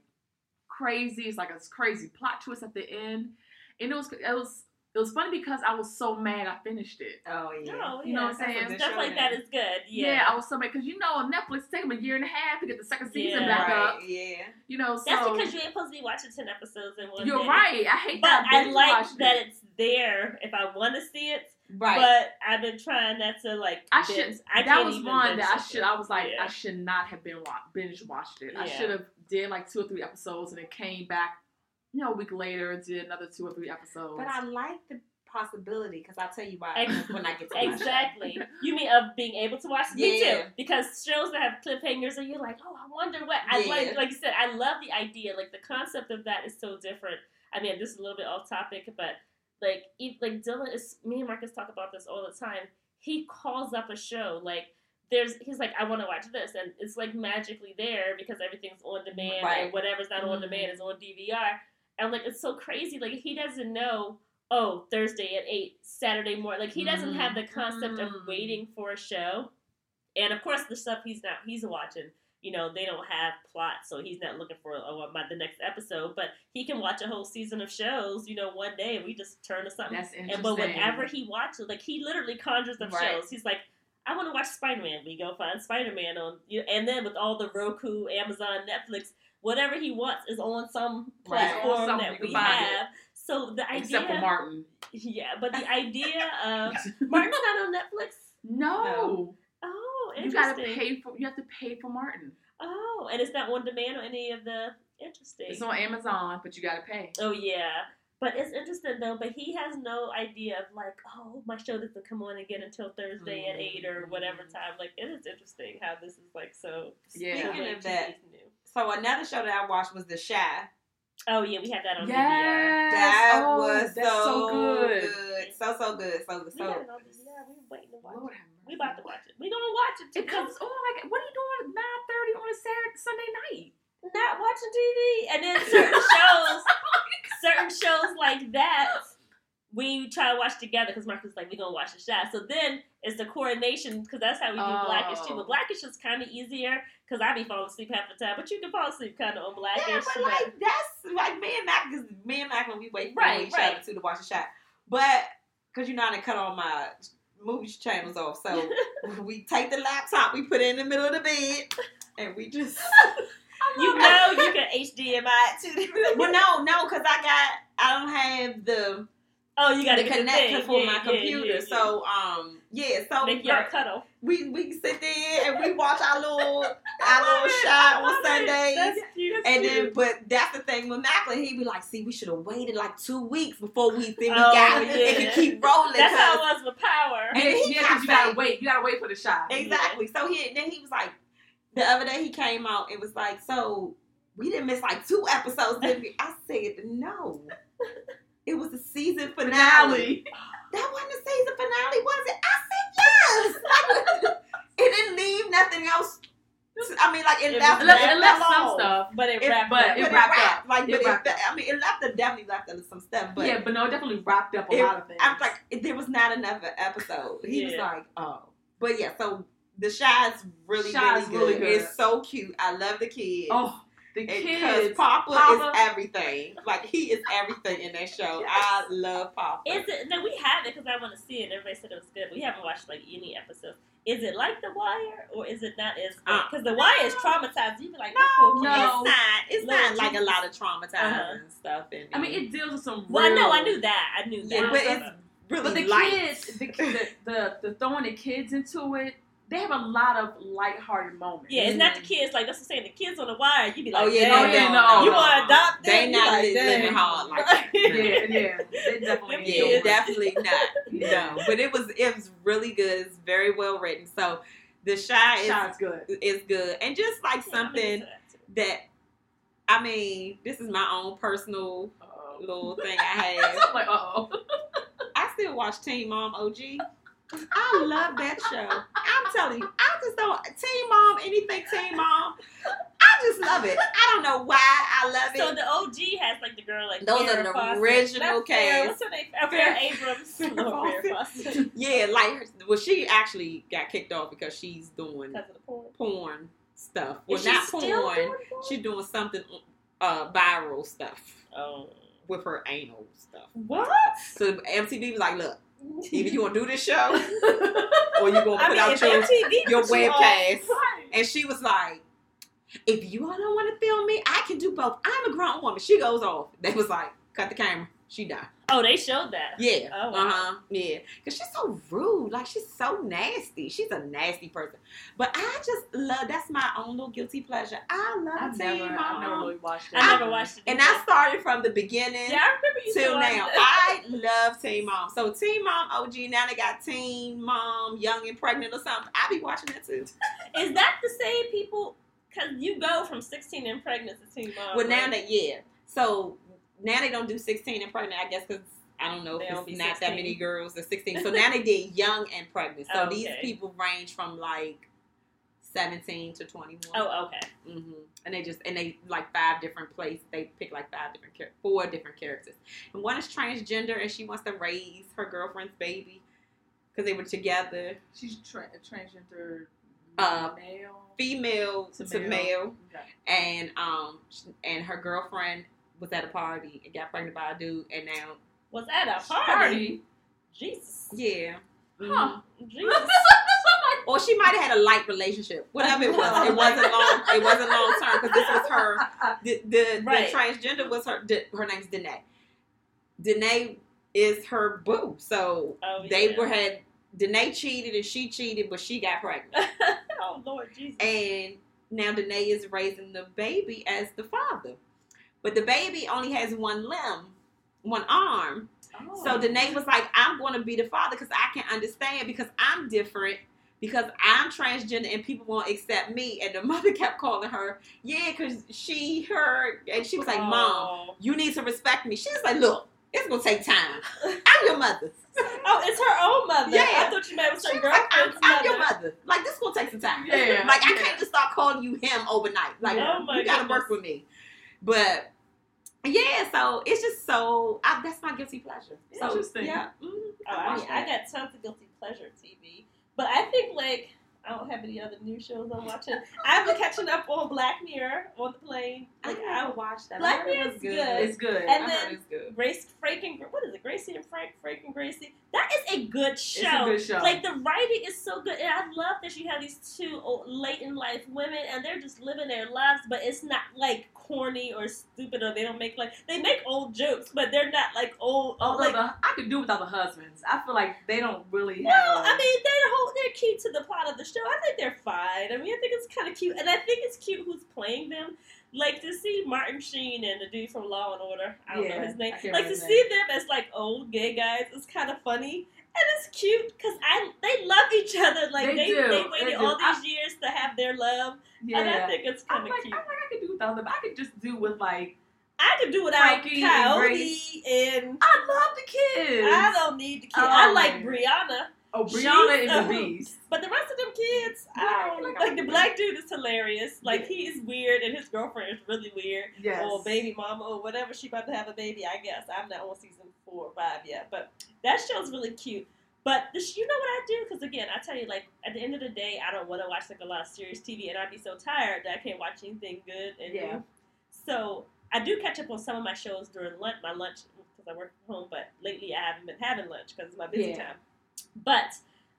C: crazy. It's like a crazy plot twist at the end. And it was it was it was funny because I was so mad I finished it.
A: Oh yeah.
B: Oh,
C: You know what I'm saying?
A: That's
B: Stuff
A: good
B: like
A: show
B: that
A: then.
B: is good.
C: Yeah,
B: Yeah.
C: I was so mad because you know Netflix take them a year and a half to get the second season
B: Yeah.
C: back
A: right.
C: up.
A: Yeah.
C: You know, so
B: That's because you ain't supposed to be watching ten episodes in one
C: you're
B: day.
C: right. I hate
B: But
C: that.
B: I
C: binge
B: like that
C: it.
B: it's there if I want to see it.
A: Right.
B: But I've been trying not to like.
C: I
B: binge.
C: should.
B: I
C: that
B: can't
C: was
B: even
C: one that I
B: something.
C: should. I was like,
B: Yeah.
C: I should not have been binge watched it. I should have did like two or three episodes and then came back, you know, a week later and did another two or three episodes.
A: But I like the possibility because I'll tell you why
B: Ex-
A: when I get to my show.
B: Exactly. You mean of being able to watch? Me too. Because shows that have cliffhangers and you're like, oh, I wonder what. I
A: Yeah.
B: like, like you said, I love the idea. Like the concept of that is so different. I mean, this is a little bit off topic, but like, e- like Dylan is. Me and Marcus talk about this all the time. He calls up a show like. There's, he's like, I want to watch this, and it's like magically there because everything's on demand,
A: Right.
B: and whatever's not on
C: Mhm.
B: demand is on DVR. And like, it's so crazy. Like, he doesn't know oh, Thursday at 8, Saturday morning. Like, he doesn't have the concept of
C: Mm.
B: waiting for a show. And of course, the stuff he's not, he's watching, you know, they don't have plot, so he's not looking for oh, my, the next episode. But he can watch a whole season of shows, you know, one day, and we just turn to something.
C: That's interesting.
B: And but whenever he watches, like he literally conjures up
A: Right.
B: shows. He's like, I want to watch Spider Man. We go find Spider Man on, you and then with all the Roku, Amazon, Netflix, whatever he wants is on some
A: Right.
B: platform
C: Something
B: that we
C: find it.
B: have. So the idea,
C: except for Martin.
B: yeah, but the idea of Martin's not on Netflix.
C: No,
B: Oh,
C: you gotta pay for. You have to pay for Martin.
B: Oh, and it's not on demand or any of the interesting.
C: It's on Amazon, but you gotta pay.
B: Oh yeah. But it's interesting though, but he has no idea of like, oh, my show doesn't come on again until Thursday at eight or whatever
A: Mm.
B: time. Like it is interesting how this is like so
C: Yeah.
A: Speaking of that,
B: new.
A: So another show that I watched was The Chi.
B: Oh yeah, we had that on DVR.
C: Yes,
A: That
C: oh,
A: was
C: that's
A: so,
C: so good.
A: good. So so good. So
B: We
A: so
B: had it on DVR. We were waiting to watch
C: Lord
B: it. We about to watch it. We gonna watch it
C: It
B: because
C: comes on like what are you doing at nine thirty on a Saturday Sunday night?
B: not watching TV, and then certain shows, oh certain shows like that, we try to watch together because Marcus is like, we're gonna watch the shot. So then it's the coordination because that's how we do Blackish too.
C: Oh.
B: But Blackish is kind of easier because I be falling asleep half the time, but you can fall asleep kind of on Blackish.
A: Yeah, but like that's like me and Mac because me and Mac when we wait for
B: Right,
A: each
B: right.
A: other too to watch a shot. But because you know I cut all my movie channels off, so we take the laptop, we put it in the middle of the bed, and we just.
B: you know you can HDMI too.
A: well, no, no, because I got I don't have the
B: oh, you got to
A: the
B: get
A: connector for
B: Yeah,
A: my
B: yeah,
A: computer.
B: yeah, yeah.
A: So um yeah, so
B: make your cuddle.
A: we we sit there and we watch our little our little
B: it.
A: shot on. Sundays.
B: That's cute.
A: And then, but that's the thing with Macklin. He'd be like, "See, we should have waited like two weeks before we then we
B: Oh,
A: got it.
B: yeah.
A: It could keep rolling."
B: that's how it was with Power.
A: And
C: Yeah,
A: he
C: yeah,
A: got
C: because you gotta wait. You gotta wait for the shot.
A: exactly. So he then he was like, the other day he came out. It was like, so we didn't miss like two episodes, did we? I said no. It was the season finale.
C: Finale.
A: That wasn't the season finale, was it? I said yes. it didn't leave nothing else. I mean, like it,
B: It
A: left,
C: It left, it left some stuff.
B: But it
A: It-
B: wrapped
C: but
B: up.
C: it
A: but
C: wrapped
A: wrapped,
C: up.
A: Like,
C: It
A: but
C: wrapped
A: it,
C: up.
A: I mean, it left. It definitely left up some stuff. But
C: yeah, but no, it definitely wrapped up a
A: It-
C: lot of things.
A: I was like, it- there was not enough episode. He was like, oh, but yeah. So the Chi is really,
C: Chi
A: really,
C: is
A: good.
C: really good.
A: It's so cute. I love the kids.
C: oh, the
A: because
C: kids.
A: Papa,
C: Papa-
A: is everything. Like he is everything in that show. I love Papa.
B: Is it? No, we have it because I want to see it. Everybody said it was good. We haven't watched like any episodes. Is it like The Wire or is it not as?
A: Uh,
B: Because The Wire is traumatized. You be like,
A: no,
B: no,
C: no.
A: it's not. it's not like a lot of traumatizing
B: Uh-huh.
A: stuff in
C: I mean, it deals with some.
B: Well, no, I knew that. I knew that.
A: Yeah, but it's really
C: But the
A: light.
C: kids, the, the the the throwing the kids into it, they have a lot of lighthearted moments.
B: yeah, it's not the mm-hmm. kids. Like that's what I'm saying. The kids on the wire. You be like,
A: Oh yeah,
B: "Damn,
A: no,
C: yeah,
A: no,
C: no,
B: you
C: no.
B: want to adopt them?
A: They
B: You
A: not
B: like,
A: li- living
B: "Dang."
A: hard like that.
C: yeah, yeah, they definitely.
B: Them
A: Yeah,
C: doing
A: definitely not.
C: Yeah.
A: No, but it was it was really good. It's very well written. So the Chi is
C: Shot's good.
A: is good, and just like
B: Yeah,
A: something
B: into that
A: that I mean, this is my own personal
C: Uh-oh.
A: little thing I have.
C: I'm like, oh.
A: I still watch Teen Mom OG. I love that show. I'm telling you, I just don't Teen Mom, anything Teen Mom. I just love it. I don't know why I love it.
B: So the OG has like the girl like
A: Those are the
B: Fawcett.
A: original
B: Not
A: cast.
B: What's her name? Farrah Abraham.
A: Farrah
B: Lord, Farrah Fawcett.
A: yeah, like her- well, she actually got kicked off because she's doing
B: of porn.
A: porn stuff. Well,
B: Is she
A: not
B: still
A: porn.
B: doing porn?
A: She's doing something uh viral stuff
B: Oh.
A: with her anal stuff.
B: What?
A: So MTV was like, look, either you gonna do this show or you gonna
B: I
A: put
B: mean,
A: out your
B: MTV
A: your webcast. And she was like, if you all don't want to film me, I can do both. I'm a grown woman. She goes off. They was like, cut the camera. She died.
B: Oh, they showed that.
A: Yeah.
B: Oh, wow.
A: Uh huh. Yeah. Because she's so rude. Like, she's so nasty. She's a nasty person. But I just love, that's my own little guilty pleasure. I love
C: I've
A: Teen
C: never,
A: Mom.
C: I've never really watched it.
B: I never watched it.
A: and. I started from the beginning.
B: Yeah, I remember you
A: Till now. I love Teen Mom. So Teen Mom OG. Now they got Teen Mom, Young and Pregnant or something. I be watching that too.
B: Is that the same people? Because you go from 16 and pregnant to teen mom.
A: Well, now that yeah, so now they don't do sixteen and pregnant. I guess because I don't know
B: They
A: if
B: don't
A: it's
B: be
A: not that many girls at sixteen. So now they did young and pregnant. So
B: Oh,
A: these people range from like seventeen to twenty one.
B: Oh, okay.
A: hmm And they just and they like five different places. They pick like five different char- four different characters. And one is transgender, and she wants to raise her girlfriend's baby because they were together,
C: She's tra- transgender
A: Uh,
C: male.
A: female to,
C: To
A: male.
C: male. Okay.
A: and um sh- and her girlfriend was at a party and got pregnant by a dude, and now
B: Was at a party.
C: Party.
B: Jesus.
A: yeah.
C: Huh. Mm-hmm.
B: Jesus.
A: Or she might have had a light relationship, whatever it was. It wasn't long. It wasn't long term because this was her. The the,
B: Right.
A: the transgender was her. Her name's Danae. Danae is her boo. So
B: Oh,
A: they were had Danae cheated and she cheated, but she got pregnant.
B: oh, Lord Jesus.
A: and now Danae is raising the baby as the father, but the baby only has one limb, one arm.
C: Oh.
A: So Danae was like, I'm going to be the father because I can understand because I'm different because I'm transgender and people won't accept me. And the mother kept calling her, yeah, because she, her, and she was like, Mom,
B: Oh.
A: you need to respect me. She's like, look, it's going to take time. I'm your mother.
B: Oh, it's her own mother.
A: Yeah.
B: I thought you meant it was
A: She
B: her
A: was like, I'm, I'm
B: mother.
A: your mother. Like, this going to take some time.
C: Yeah,
A: Like, I
C: yeah.
A: can't just start calling you him overnight. Like,
B: Oh
A: you got to work with me. But, yeah, so it's just so, I, that's my guilty pleasure. So,
C: Interesting.
A: Yeah. mhm,
B: Oh,
A: I
B: I, mean, I got tons of guilty pleasure TV, but I think like I don't have any other new shows I'm watching. I've been catching up on Black Mirror on the plane. Like
A: I
B: I
A: watched that.
B: Black
A: I heard it
B: Mirror's
A: was
B: good.
C: It's good.
B: And
A: I
B: then-
A: it's good.
B: Grace, Frank, and what is it? Gracie and Frank, Frank and Gracie. That is a good show.
C: It's a good show.
B: Like the writing is so good, and I love that you have these two old, late in life women, and they're just living their lives, but it's not like corny or stupid, or they don't make like they make old jokes, but they're not like old.
C: Although
B: like,
C: the, I could do without the husbands. I feel like they don't really
B: No,
C: have.
B: I mean they're whole, they're key to the plot of the show. I think they're fine. I mean, I think it's kind of cute, and I think it's cute who's playing them. Like to see Martin Sheen and the dude from Law and Order. I don't
C: Yeah,
B: know his name. Like to see them as like old gay guys is kind of funny. And it's cute because I they love each other. Like
C: They
B: they they
C: they
B: waited
C: do.
B: all these
C: I-
B: years to have their love,
C: yeah.
B: and I think it's kind of
C: like,
B: cute.
C: I'm like, I could do without them. I could just do with like.
B: I could do without
C: Frankie and
B: Coyote
C: Grace.
B: and,
C: I love the kids.
B: I don't need the kids.
C: Oh,
B: I like
C: man.
B: Brianna.
C: Oh,
B: She's
C: Brianna is
B: a
C: a beast.
B: But the rest of them kids, I don't
C: like,
B: like. The black dude is hilarious. Like
C: Yeah.
B: he is weird, and his girlfriend is really weird.
C: Yes.
B: Or baby mama, or whatever. She about to have a baby. I guess I'm not on season four or five yet, but that show's really cute. But this, you know what I do? Because again, I tell you, like at the end of the day, I don't want to watch like a lot of serious TV, and I'd be so tired that I can't watch anything good. And
C: Yeah.
B: new. So I do catch up on some of my shows during lunch, my lunch because I work from home. But lately, I haven't been having lunch because it's my busy
C: Yeah.
B: time. But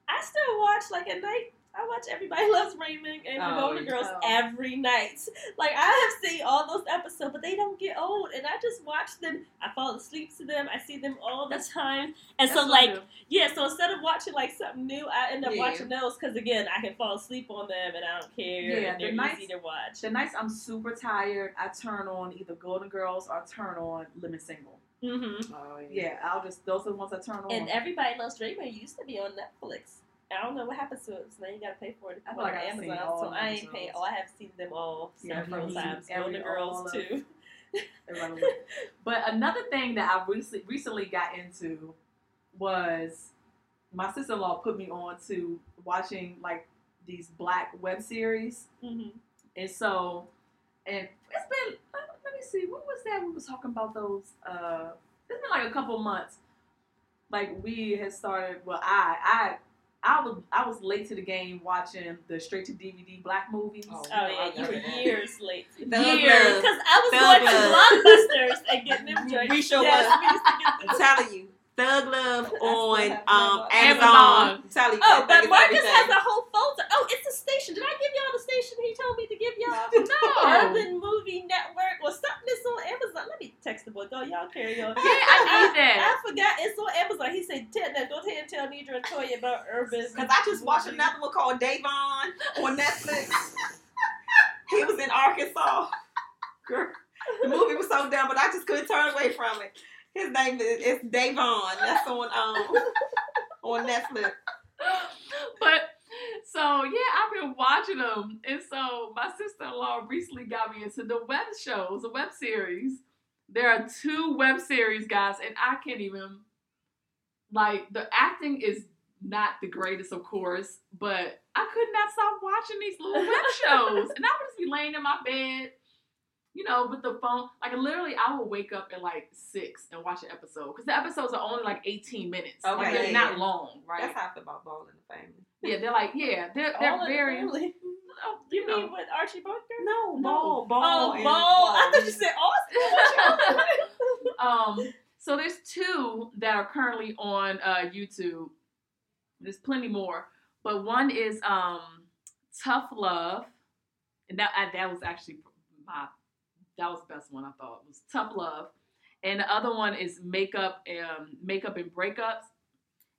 B: I still watch like at night I watch Everybody Loves Raymond and The
A: Oh,
B: Golden. Girls
C: Oh.
B: every night. Like I have seen all those episodes, but they don't get old, and I just watch them. I fall asleep to them. I see them all the time, and so
C: That's I
B: like yeah. So instead of watching like something new, I end up
A: Yeah.
B: watching those because again, I can fall asleep on them, and I don't care.
C: Yeah,
B: they're
C: the nights-
B: easy to watch.
C: the nights I'm super tired, I turn on either Golden Girls or turn on Living Single.
B: Hmm
A: Oh,
C: Yeah, I'll just those are the ones I turn on.
B: And Everybody Loves Raymond used to be on Netflix. I don't know what happened to it. So now you gotta pay for it.
C: I feel like
B: on
C: I've seen
B: Amazon,
C: all
B: so
C: the
B: I ain't paying. Oh, I have seen them all
C: Yeah,
B: several
C: every-
B: times.
C: every-
B: Golden
C: all
B: Girls too.
C: But another thing that I recently recently got into was my sister in law put me on to watching like these black web series,
B: hmm
C: and so and it's been uh, let me see what was that we was talking about those. uh It's been like a couple months. Like we had started. Well, I I. I was I was late to the game watching the straight to DVD black movies.
A: Oh.
B: Oh yeah, you were years late.
C: Years.
B: Because I was
A: Thug
B: going to Blockbusters and getting them joints.
A: We sure
B: yes,
A: was.
B: to get
A: I'm telling you, Thug Love on um,
B: Amazon.
A: Amazon.
C: Amazon.
A: Telling you,
B: Oh, but Marcus has a whole folder. Oh, it's a station. Did I give y'all the station he told me to give y'all?
C: No.
B: Urban Movie Network or something that's on Amazon. Let me text the boy. Go, y'all carry on.
C: Yeah, I need that.
B: I forgot it's on Amazon. He said, tell, now, go ahead and tell Nidra and Toya about Urban.
A: Because I just watched another one called Davon on Netflix. he was in Arkansas. Girl, the movie was so dumb, but I just couldn't turn away from it. His name is it's Davon. That's on um on Netflix.
C: but so yeah, I've been watching them, and so my sister-in-law recently got me into the web shows, the web series. There are two web series, guys, and I can't even like the acting is not the greatest, of course, but I could not stop watching these little web shows, and I would just be laying in my bed. You know, with the phone, like literally, I would wake up at like six and watch an episode because the episodes are only like eighteen minutes. Like,
A: Okay,
C: they're
A: yeah,
C: not
A: yeah.
C: long, right?
A: That's feel about Ball in the Family.
C: Yeah, they're like, yeah, they're they're
B: All the
C: very.
B: family.
C: Oh,
B: You
C: you know.
B: mean with Archie Bunker?
A: No,
C: No.
A: Ball, Ball,
B: Oh,
A: and
B: Ball. I thought you said Austin.
C: um, so there's two that are currently on uh, YouTube. There's plenty more, but one is um, Tough Love, and that I, that was actually my that was the best one I thought was Tough Love, and the other one is Makeup um, Makeup and Breakups,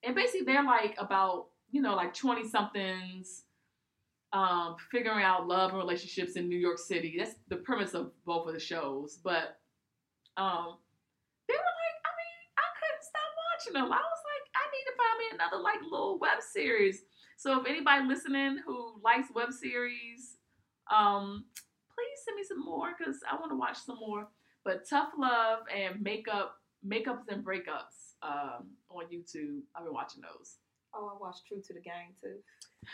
C: and basically they're like about you know like twenty somethings. Um, figuring out love and relationships in New York City. That's the premise of both of the shows. But um, they were like, I mean, I couldn't stop watching them. I was like, I need to find me another like little web series. So if anybody listening who likes web series, um, please send me some more because I want to watch some more. But Tough Love and Makeup, Makeups and Breakups um, on YouTube. I've been watching those.
A: Oh, I watched True to the Game too.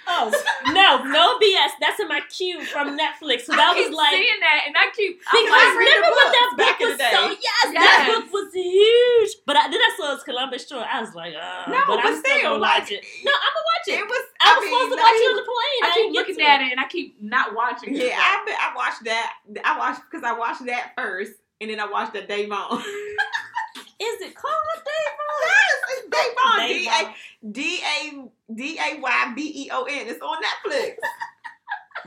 B: Oh no, no BS. That's in my queue from Netflix. So that
C: I keep
B: was like
C: seeing that, and I keep
B: because
C: like,
A: read the
B: remember when that book was so yes, that book was huge. But I, then I saw it was Columbus Short. I was like, uh,
A: No,
B: but,
A: but
B: I'm still
A: still,
B: gonna
A: like,
B: watch it. No, I'm gonna watch it.
A: It was.
B: I was
A: mean,
B: supposed to
A: let
B: watch it on the plane.
C: I
B: I
C: keep looking at it, and I keep not watching it.
A: Yeah, I bet I watched that. I watched because I watched that first, and then I watched the Davon.
B: Is it called Davon?
A: yes, it's Davon. D
B: Davon.
A: A D A D A Y B E O N. It's on Netflix.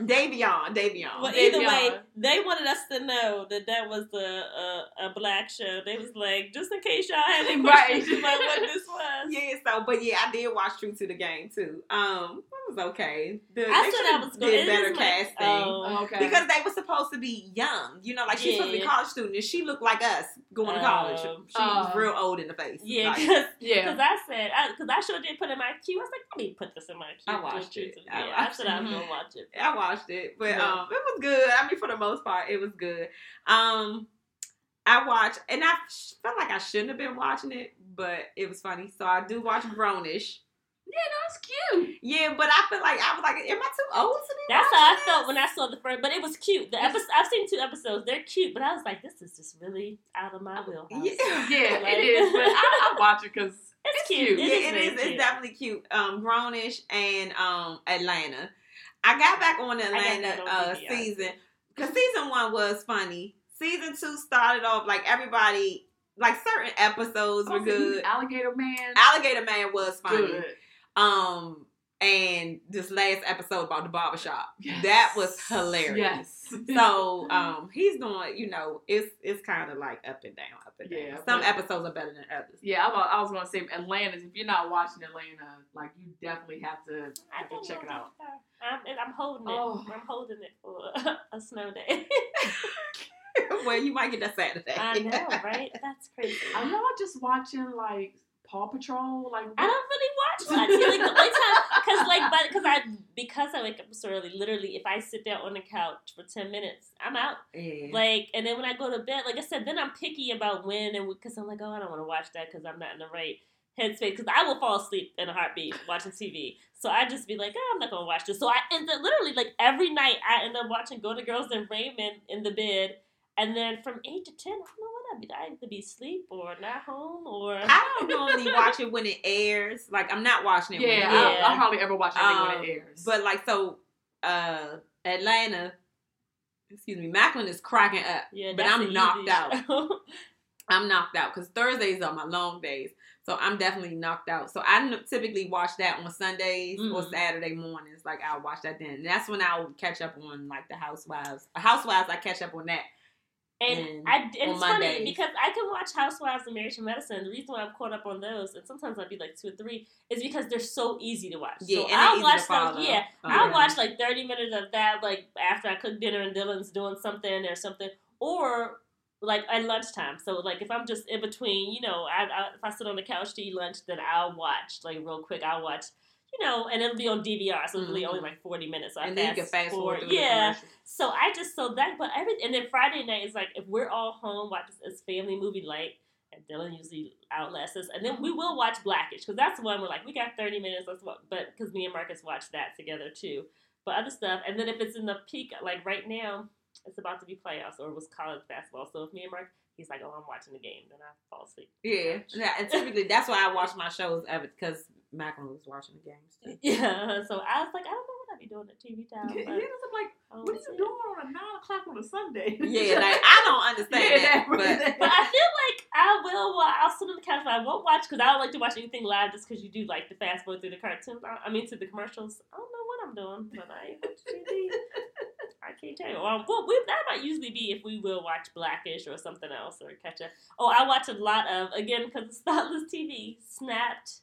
A: Dayveon, Dayveon.
B: Well,
C: Dayveon.
B: either way, they wanted us to know that that was a, a, a black show. They was like, just in case y'all had any
C: Right.
B: questions about what this was.
A: Yeah, so but yeah, I did watch True to the Game too. Um, it was okay. The,
B: I
A: they
B: said I was going
A: did
B: to
A: better casting.
B: Oh.
C: okay.
A: Because they were supposed to be young, you know, like she's supposed to be a college student, and she looked like us going to college.
B: Um,
A: She was
C: uh,
A: real old in the face.
B: Yeah,
A: Like,
B: because
C: yeah,
B: I said, because I, sure did put in my queue. I was like, let me put this in my queue.
A: I watched
B: Just
A: it.
B: to-
A: I
B: Yeah, I,
A: watched
B: said I was
C: it.
B: going to watch it.
A: I watched it, but
C: Yeah.
A: um, it was good. I mean, for the most part, it was good. Um, I watched, and I felt like I shouldn't have been watching it, but it was funny. So I do watch Grownish.
C: yeah, that's cute.
A: Yeah, but I feel like I was like, am I too old to be?
B: That's how I
A: watching
B: felt when I saw the first, but it was cute. The episode, I've seen two episodes. They're cute, but I was like, this is just really out of my wheelhouse.
A: Yeah.
C: Yeah,
B: Like-
C: it is. But I, I watch it because
B: It's,
C: It's
B: cute.
C: cute.
B: It
A: yeah,
B: is
A: it
B: very.
A: It's definitely cute. Um, Grownish and um Atlanta. I got back on Atlanta uh, season because season one was funny. Season two started off like everybody, like certain episodes were good.
C: Alligator Man,
A: Alligator Man was funny.
C: good.
A: Um, and this last episode about the barbershop.
C: Yes.
A: That was hilarious.
C: Yes.
A: So um, he's doing, you know, it's it's kind of like up and down, up and down.
C: Yeah,
A: Some episodes are better than others.
C: Yeah, I was, I was gonna say Atlanta's. If you're not watching Atlanta, like you definitely have to, have to check it out.
B: I'm, and I'm holding it.
C: Oh.
B: I'm holding it for a snow day.
A: well, you might get that Saturday.
B: I know, right? That's crazy.
C: Are y'all just watching like Paw Patrol? Like
B: I don't really much. See, like the only time, because like, but because I because I wake up so early. Literally, if I sit there on the couch for ten minutes, I'm out.
A: Yeah.
B: Like, and then when I go to bed, like I said, then I'm picky about when and because I'm like, oh, I don't want to watch that because I'm not in the right headspace. Because I will fall asleep in a heartbeat watching TV. So I just be like, oh, I'm not gonna watch this. So I end up literally like every night I end up watching Golden Girls and Raymond in the bed. And then from eight to ten, I what I'd be. I either be asleep or not home or
A: I don't normally watch it when it airs. Like I'm not watching it. when
C: yeah,
A: it
C: I,
A: airs.
C: I hardly ever watch anything when
A: Um,
C: it airs.
A: But like so, uh, Atlanta, excuse me, Macklin is cracking up.
B: yeah.
A: but
B: that's
A: I'm knocked out. I'm knocked out because Thursdays are my long days. So I'm definitely knocked out. So I typically watch that on Sundays or
B: Mhm.
A: Saturday mornings. Like I'll watch that then. And that's when I'll catch up on like the Housewives. Housewives, I catch up on that.
B: And
A: And
B: I and it's funny because I can watch Housewives and Married to Medicine. The reason why I'm caught up on those, and sometimes I'd be like two or three, is because they're so easy to watch.
A: Yeah,
B: so I'll watch those. Yeah,
A: Oh,
B: I'll
A: yeah.
B: watch like 30 minutes of that, like after I cook dinner and Dylan's doing something or something, or like at lunchtime. So like if I'm just in between, you know, I, I if I sit on the couch to eat lunch, then I'll watch like real quick. I'll watch. You know, and it'll be on DVR, so it's really only mm-hmm. like forty minutes. So I
A: and then you can fast forward through
B: Yeah, so I just so that, but every and then Friday night is like if we're all home, watch this family movie light, and Dylan usually outlasts us, and then we will watch Blackish because that's the one we're like we got thirty minutes. Let's watch, but because me and Marcus watch that together too. But other stuff, and then if it's in the peak, like right now, it's about to be playoffs or it was college basketball. So if me and Mark, he's like, oh, I'm watching the game, then I fall asleep.
A: Yeah, yeah, and typically that's why I watch my shows ever because Macklin was watching the games. Too.
B: Yeah, so I was like, I don't know what I'd be doing at TV time.
C: yeah,
B: But
C: I'm like, what are you doing on a nine o'clock on a Sunday?
A: Yeah, like I don't understand
C: Yeah,
A: that,
C: that-
A: but
B: But I feel like I will. wa- I'll sit on the couch, but I won't watch because I don't like to watch anything live just because you do like to fast forward through the cartoons. I, I mean, to the commercials. I don't know what I'm doing, but I watch TV. I can't tell you. Well, we, that might usually be if we will watch Blackish or something else or catch up. Oh, I watch a lot of again because it's thoughtless TV. Snapped,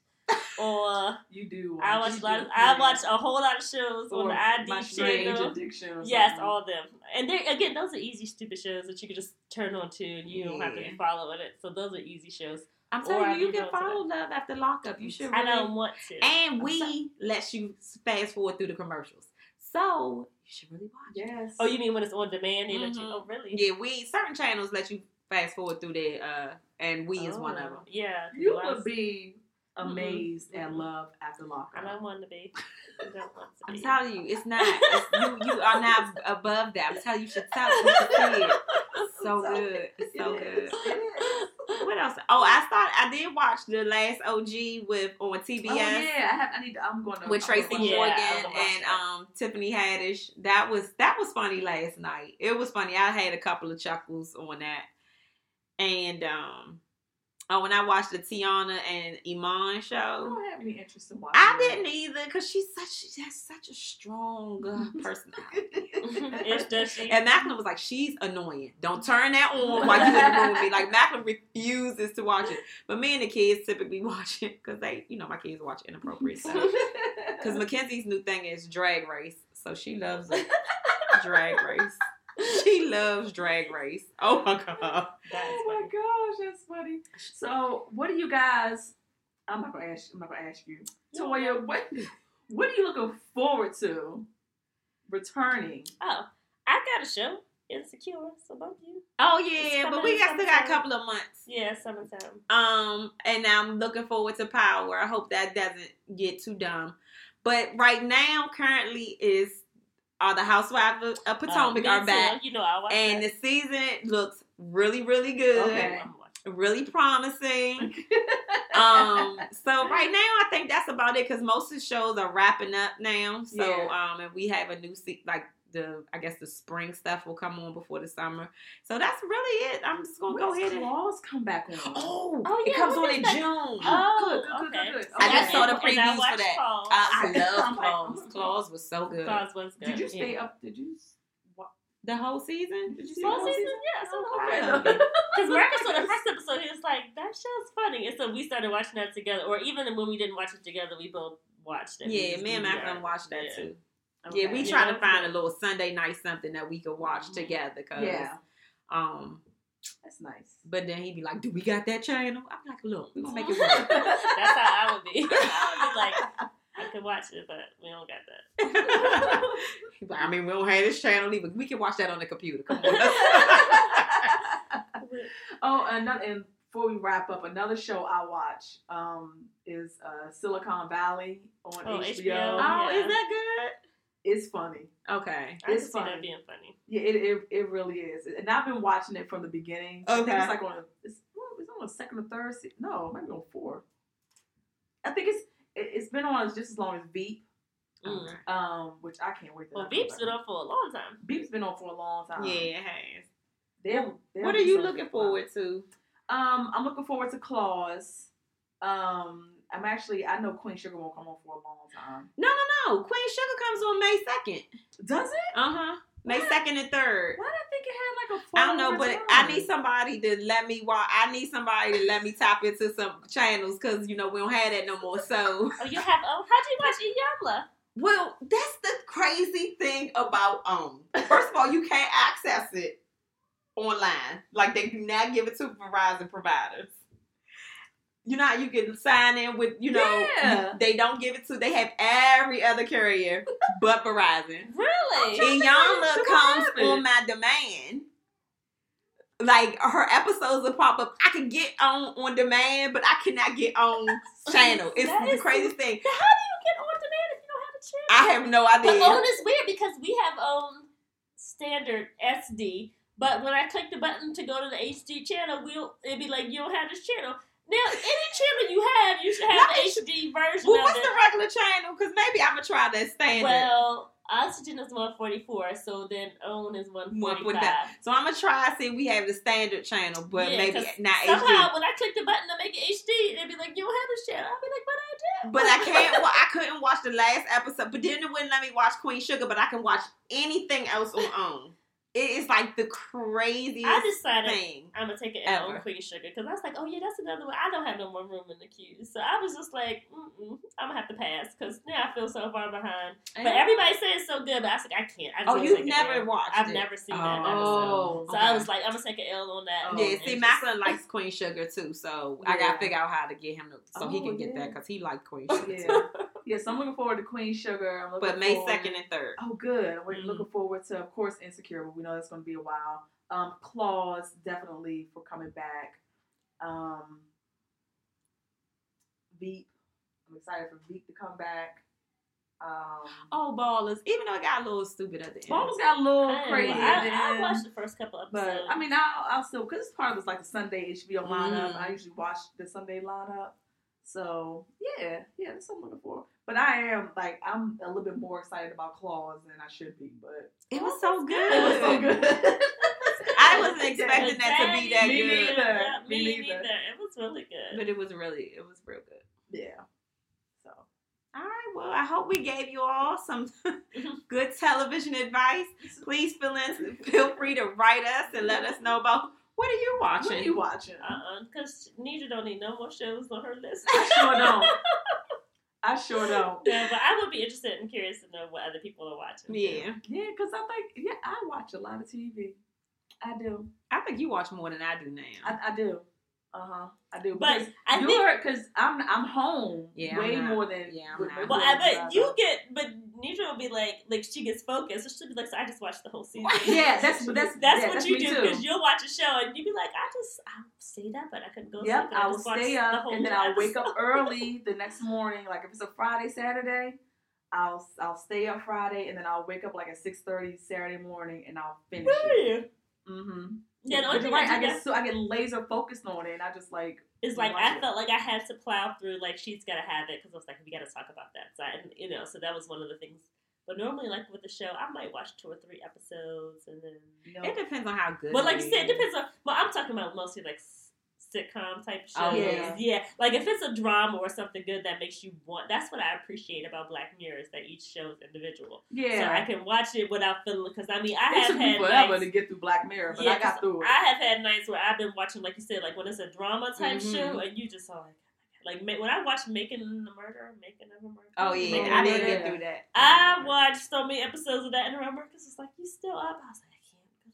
B: or
C: you do.
B: I watch a lot. Of, I watch a whole lot of shows on
C: Or
B: the
C: My
B: ID
C: Strange
B: channel.
C: Addiction.
B: Yes, all of them. And they again, those are easy, stupid shows that you can just turn on to and you don't have to be following it. So those are easy shows.
A: I'm telling you, you can follow Love After Lockup. You should.
B: I don't want to.
A: And we let you fast forward through the commercials, so you should really watch. it.
C: Yes.
B: oh, you mean when it's on demand? They let you. Oh, really?
A: Yeah, we certain channels let you fast forward through there, uh, and we is one of
B: Oh,
A: them.
B: Yeah.
C: You would be amazed at
B: Mhm.
C: love after lockup.
B: I don't want to be. I don't want to
A: I'm
B: be.
A: telling you, it's not. It's, you you are not above that. I'm telling you, you should tell. You should see it. It's so good. It's so
C: It
A: good.
C: is, it is.
A: What else? Oh, I thought I did watch the last OG with on TBS.
C: Oh yeah, I have. I need. To, I'm going to.
A: with Tracy
C: gonna watch
B: Yeah,
A: Morgan
C: that. I'm gonna watch
A: and um Tiffany Haddish. That was that was funny last night. It was funny. I had a couple of chuckles on that. And um oh, when I watched the Teyana and Iman
C: I
A: show,
C: don't have any interest in watching.
A: I
C: that.
A: didn't either because she's such she has such a strong uh, personality.
B: Is does she?
A: And Macklin was like, "She's annoying. Don't turn that on while you in the room with me." Like Macklin refuses to watch it, but me and the kids typically watch it because they, you know, my kids watch inappropriate stuff. Because Mackenzie's new thing is drag race, so she loves it. drag race. She loves drag race. Oh my god.
C: Oh my gosh, that's funny. So, what do you guys? I'm not gonna ask. I'm not gonna ask you, Toya. What What are you looking forward to returning?
B: Oh, I got a show. Insecure. So bump you.
A: Oh yeah, but we got still got a couple of months.
B: Yeah, summertime.
A: Um, and I'm looking forward to Power. I hope that doesn't get too dumb. But right now, currently, is are the Housewives of, of Potomac
B: Uh, me
A: are
B: too.
A: back,
B: You know,
A: and
B: that.
A: the season looks really, really good,
C: Okay.
A: Really promising. um so right now i think that's about it because most of the shows are wrapping up now so
C: Yeah.
A: um and we have a new se- like the I guess the spring stuff will come on before the summer. So that's really it. I'm just gonna go ahead and.
C: Claws come back on.
A: Oh,
B: Oh,
A: it
B: yeah,
A: comes
B: when
A: on in
B: that?
A: June.
B: Oh,
C: good, good, good,
B: okay.
C: good, good.
A: I just saw the previews for that.
B: Claws.
A: I, I love
C: I'm like,
A: Claws.
C: Oh
A: claws was so good.
B: Claws was good.
C: Did you stay
A: Yeah.
C: up? Did you?
A: The whole season?
C: Did you see the whole
B: season,
C: season?
B: yeah. So
C: Oh,
B: okay.
C: okay.
B: Because Marcus saw the first episode, he was like, "That show's funny," and so we started watching that together. Or even when we didn't watch it together, we both watched it.
A: Yeah, me and Macklin watched that
B: Yeah.
A: too.
C: Okay.
A: Yeah, we
B: Yeah,
A: try to
B: that's
A: find a little Sunday night something that we could watch
B: Mhm.
A: together. Cause,
C: Yeah,
A: Um,
C: that's nice.
A: but then he'd be like, "Do we got that channel?" I'm like, "Look, we gonna make it
B: That's how I would be. I would be like, I could watch it, but we don't got that.
A: I mean, we don't have this channel either. We can watch that on the computer. Come on.
C: oh, another. And before we wrap up, another show I watch um, is uh, Silicon Valley on
B: Oh,
C: HBO.
B: HBO.
A: oh,
B: Yeah.
A: is that
C: It's funny.
A: good? Okay.
B: I
C: It's
B: can see
C: funny.
B: that being funny.
C: Yeah, it, it it really is. And I've been watching it from the beginning. I think
A: Okay.
C: it's like on a, it's, it's on a second or third. Se- no, maybe on four. I think it's it, it's been on just as long as Veep.
B: Mm.
C: Um, which I can't wait to.
B: Well,
C: knock
B: Veep's
C: it
B: been on for a long time.
C: Veep's been on for a long time.
A: Yeah, it has.
C: They'll- they'll
A: What are you looking forward to?
C: Um, I'm looking forward to Claws. Um, I'm actually I know Queen Sugar won't come on for a long time.
A: No, no, no. Queen Sugar comes on May second.
C: Does it?
A: Uh huh. May second and third.
C: Why did I think it had like a?
A: I don't know, but I need somebody to let me watch. I need somebody to let me tap into some channels because you know we don't have that no more. So,
B: Oh, you have. Oh, how do you watch Iyanla?
A: well, that's the crazy thing about um. First of all, you can't access it online. Like they do not give it to Verizon providers. You know how you can sign in with you know
C: Yeah.
A: they don't give it to. They have every other carrier but Verizon.
B: Really?
A: And
C: what
A: comes on my demand. Like her episodes will pop up. I can get on on demand, but I cannot get on channel. It's the craziest thing.
B: How do you get on demand if you don't have a channel?
A: I have no
B: But
A: idea.
B: OWN is weird because we have um standard SD, but when I click the button to go to the HD channel, we'll it'd be like you don't have this channel. Now, any channel you have, you should have the HD version
A: well, what's
B: it.
A: the regular channel? Because maybe I'm gonna try that standard.
B: Well, oxygen is 144, so then OWN is 145.
A: 145. so I'm gonna try see if we have the standard channel, but
B: Yeah,
A: maybe not
B: Somehow,
A: HD.
B: when I click the button to make it HD, they'd be like, "You don't have this channel." I'd be like, "But I do."
A: But I can't. Well, I couldn't watch the last episode. But then it wouldn't let me watch Queen Sugar. But I can watch anything else on OWN. It is like the craziest
B: I decided
A: thing.
B: I'm gonna take it. L on Queen Sugar because I was like, "Oh yeah, that's another one." I don't have no more room in the queue, so I was just like, Mm-mm, "I'm gonna have to pass" because now I feel so far behind. But everybody says it's so good, but I was like, "I can't." I oh, just
A: oh, you've never watched
B: I've
A: it.
B: never seen that
A: Oh,
B: episode. So I was like, I'm gonna take an L on that.
C: Oh,
A: Yeah, see,
B: just-
A: Macklin likes Queen Sugar too, so I gotta figure out how to get him to, so he
C: Oh,
A: can get that because he likes Queen oh, Sugar.
C: Yeah, yeah. So I'm looking forward to Queen Sugar. I'm looking
A: But May
C: forward-
A: second and third.
C: Oh, good. We're
B: Mm.
C: looking forward to, of course, Insecure, but we know that's going to be a while. Um, Claws definitely for coming back. Um, Veep. I'm excited for Veep to come back. Um,
A: Oh, ballers! Even though it got a little stupid at the end.
C: Ballers got a little
B: I,
C: crazy.
B: I, I watched the first couple episodes.
C: but I mean, I'll, I'll still because it's part of this like the Sunday HBO lineup.
A: Mm.
C: I usually watch the Sunday lineup, so yeah, yeah, that's what I'm looking for. But I am like I'm a little bit more excited about Claws than I should be. But
A: it was so good.
C: it was so good.
A: I wasn't expecting that to be that
C: Me
A: good.
C: neither.
B: Yeah,
C: Me
B: me
C: neither.
B: neither. It was really good.
A: But it was really, it was real good.
C: yeah. So
A: All right. Well, I hope we gave you all some good television advice. Please feel in, feel free to write us and let us know about what are you watching.
C: what are you watching?
B: Uh-uh, because Nidra don't need no more shows on her list.
C: I sure don't. I sure don't.
B: yeah, but I would be interested and curious to know what other people are watching.
A: yeah,
C: Yeah, because I think yeah, I watch a lot of TV. I do.
A: I think you watch more than I do now.
C: I, I do. Uh huh. I do.
B: But
C: Because
B: I think
C: you're because I'm I'm home
A: Yeah, I'm
C: way more than
A: Yeah, I'm not.
C: with
B: Well,
C: you
B: I
C: guys.
B: bet you get, but Nidra will be like, like she gets focused. So she'll be like, so I just watched the whole season.
C: Yeah, that's that's
B: That's
C: yeah,
B: what
C: that's
B: you do because you'll watch a show and you'll be like, I just I stayed up but I couldn't go.
C: Yep,
B: sleep, and
C: I will stay up
B: whole
C: and then I'll wake up early the next morning. Like if it's a Friday, Saturday, I'll I'll stay up Friday and then I'll wake up like at six thirty Saturday morning and I'll finish it.
B: Really?
C: Mm-hmm.
B: Yeah, the only thing
C: right.
B: I
C: I
B: do
C: get so I get laser focused on it and I just like
B: it's like I
C: it.
B: felt like I had to plow through. Like she's gotta have it because I was like, we gotta talk about that. So I, you know, so that was one of the things But normally, like with the show, I might watch two or three episodes and then.
A: It depends on how good.
B: But like you said, it depends on. Well, I'm talking about mostly like s- sitcom type shows.
A: Oh,
B: yeah.
A: yeah.
B: Like if it's a drama or something good that makes you want. That's what I appreciate about Black Mirror is that each show is individual. So I can watch it without feeling. Because I mean, I
C: It
B: have had
C: forever
B: nights.
C: to get through Black Mirror, but
B: Yeah,
C: I got through it.
B: I have had nights where I've been watching, like you said, like when it's a drama type
C: Mhm.
B: show, and you just are like, like when I watched Making the Murder, Making of a Murder.
A: Oh
B: Making
A: yeah,
B: of
A: I didn't get through that.
B: I watched so many episodes of that, and remember because it's like you still up. I was like,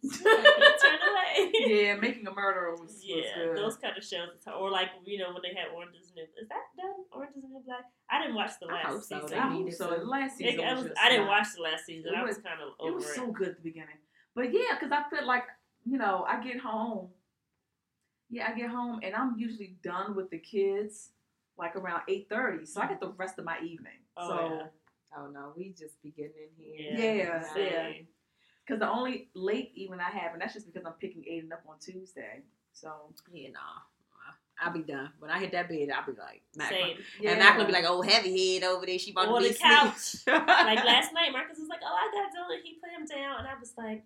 B: turn away.
C: yeah, making a murderer was, was
B: Yeah,
C: good.
B: those kind of shows, or like you know when they had Orange is the New. Is that done? Orange is New Black. I didn't watch the
A: I
B: last
A: hope so.
B: season.
C: I hope so. The last season
B: I,
C: was,
B: was,
C: just
B: I didn't
C: not-
B: watch the last season.
C: It
B: I was
C: was-
B: kind of
C: It
B: over
C: was
B: it.
C: so good at the beginning, but yeah, because I feel like you know I get home. Yeah, I get home and I'm usually done with the kids like around eight thirty, so I get the rest of my evening.
B: Oh,
C: so
B: yeah.
A: Oh no, we just be getting in here.
C: Yeah,
A: Nah.
C: yeah. Because the only late even I have, and that's just because I'm picking Aiden up on Tuesday. So
A: Yeah, nah. I'll be done. When I hit that bed, I'll be like, Mac-
B: Same.
C: yeah,
A: And Mac will be like, oh, heavy head over there. She about
B: On
A: to be
B: the couch. like last night, Marcus was like, "Oh, I got Dylan." He put him down, and I was like,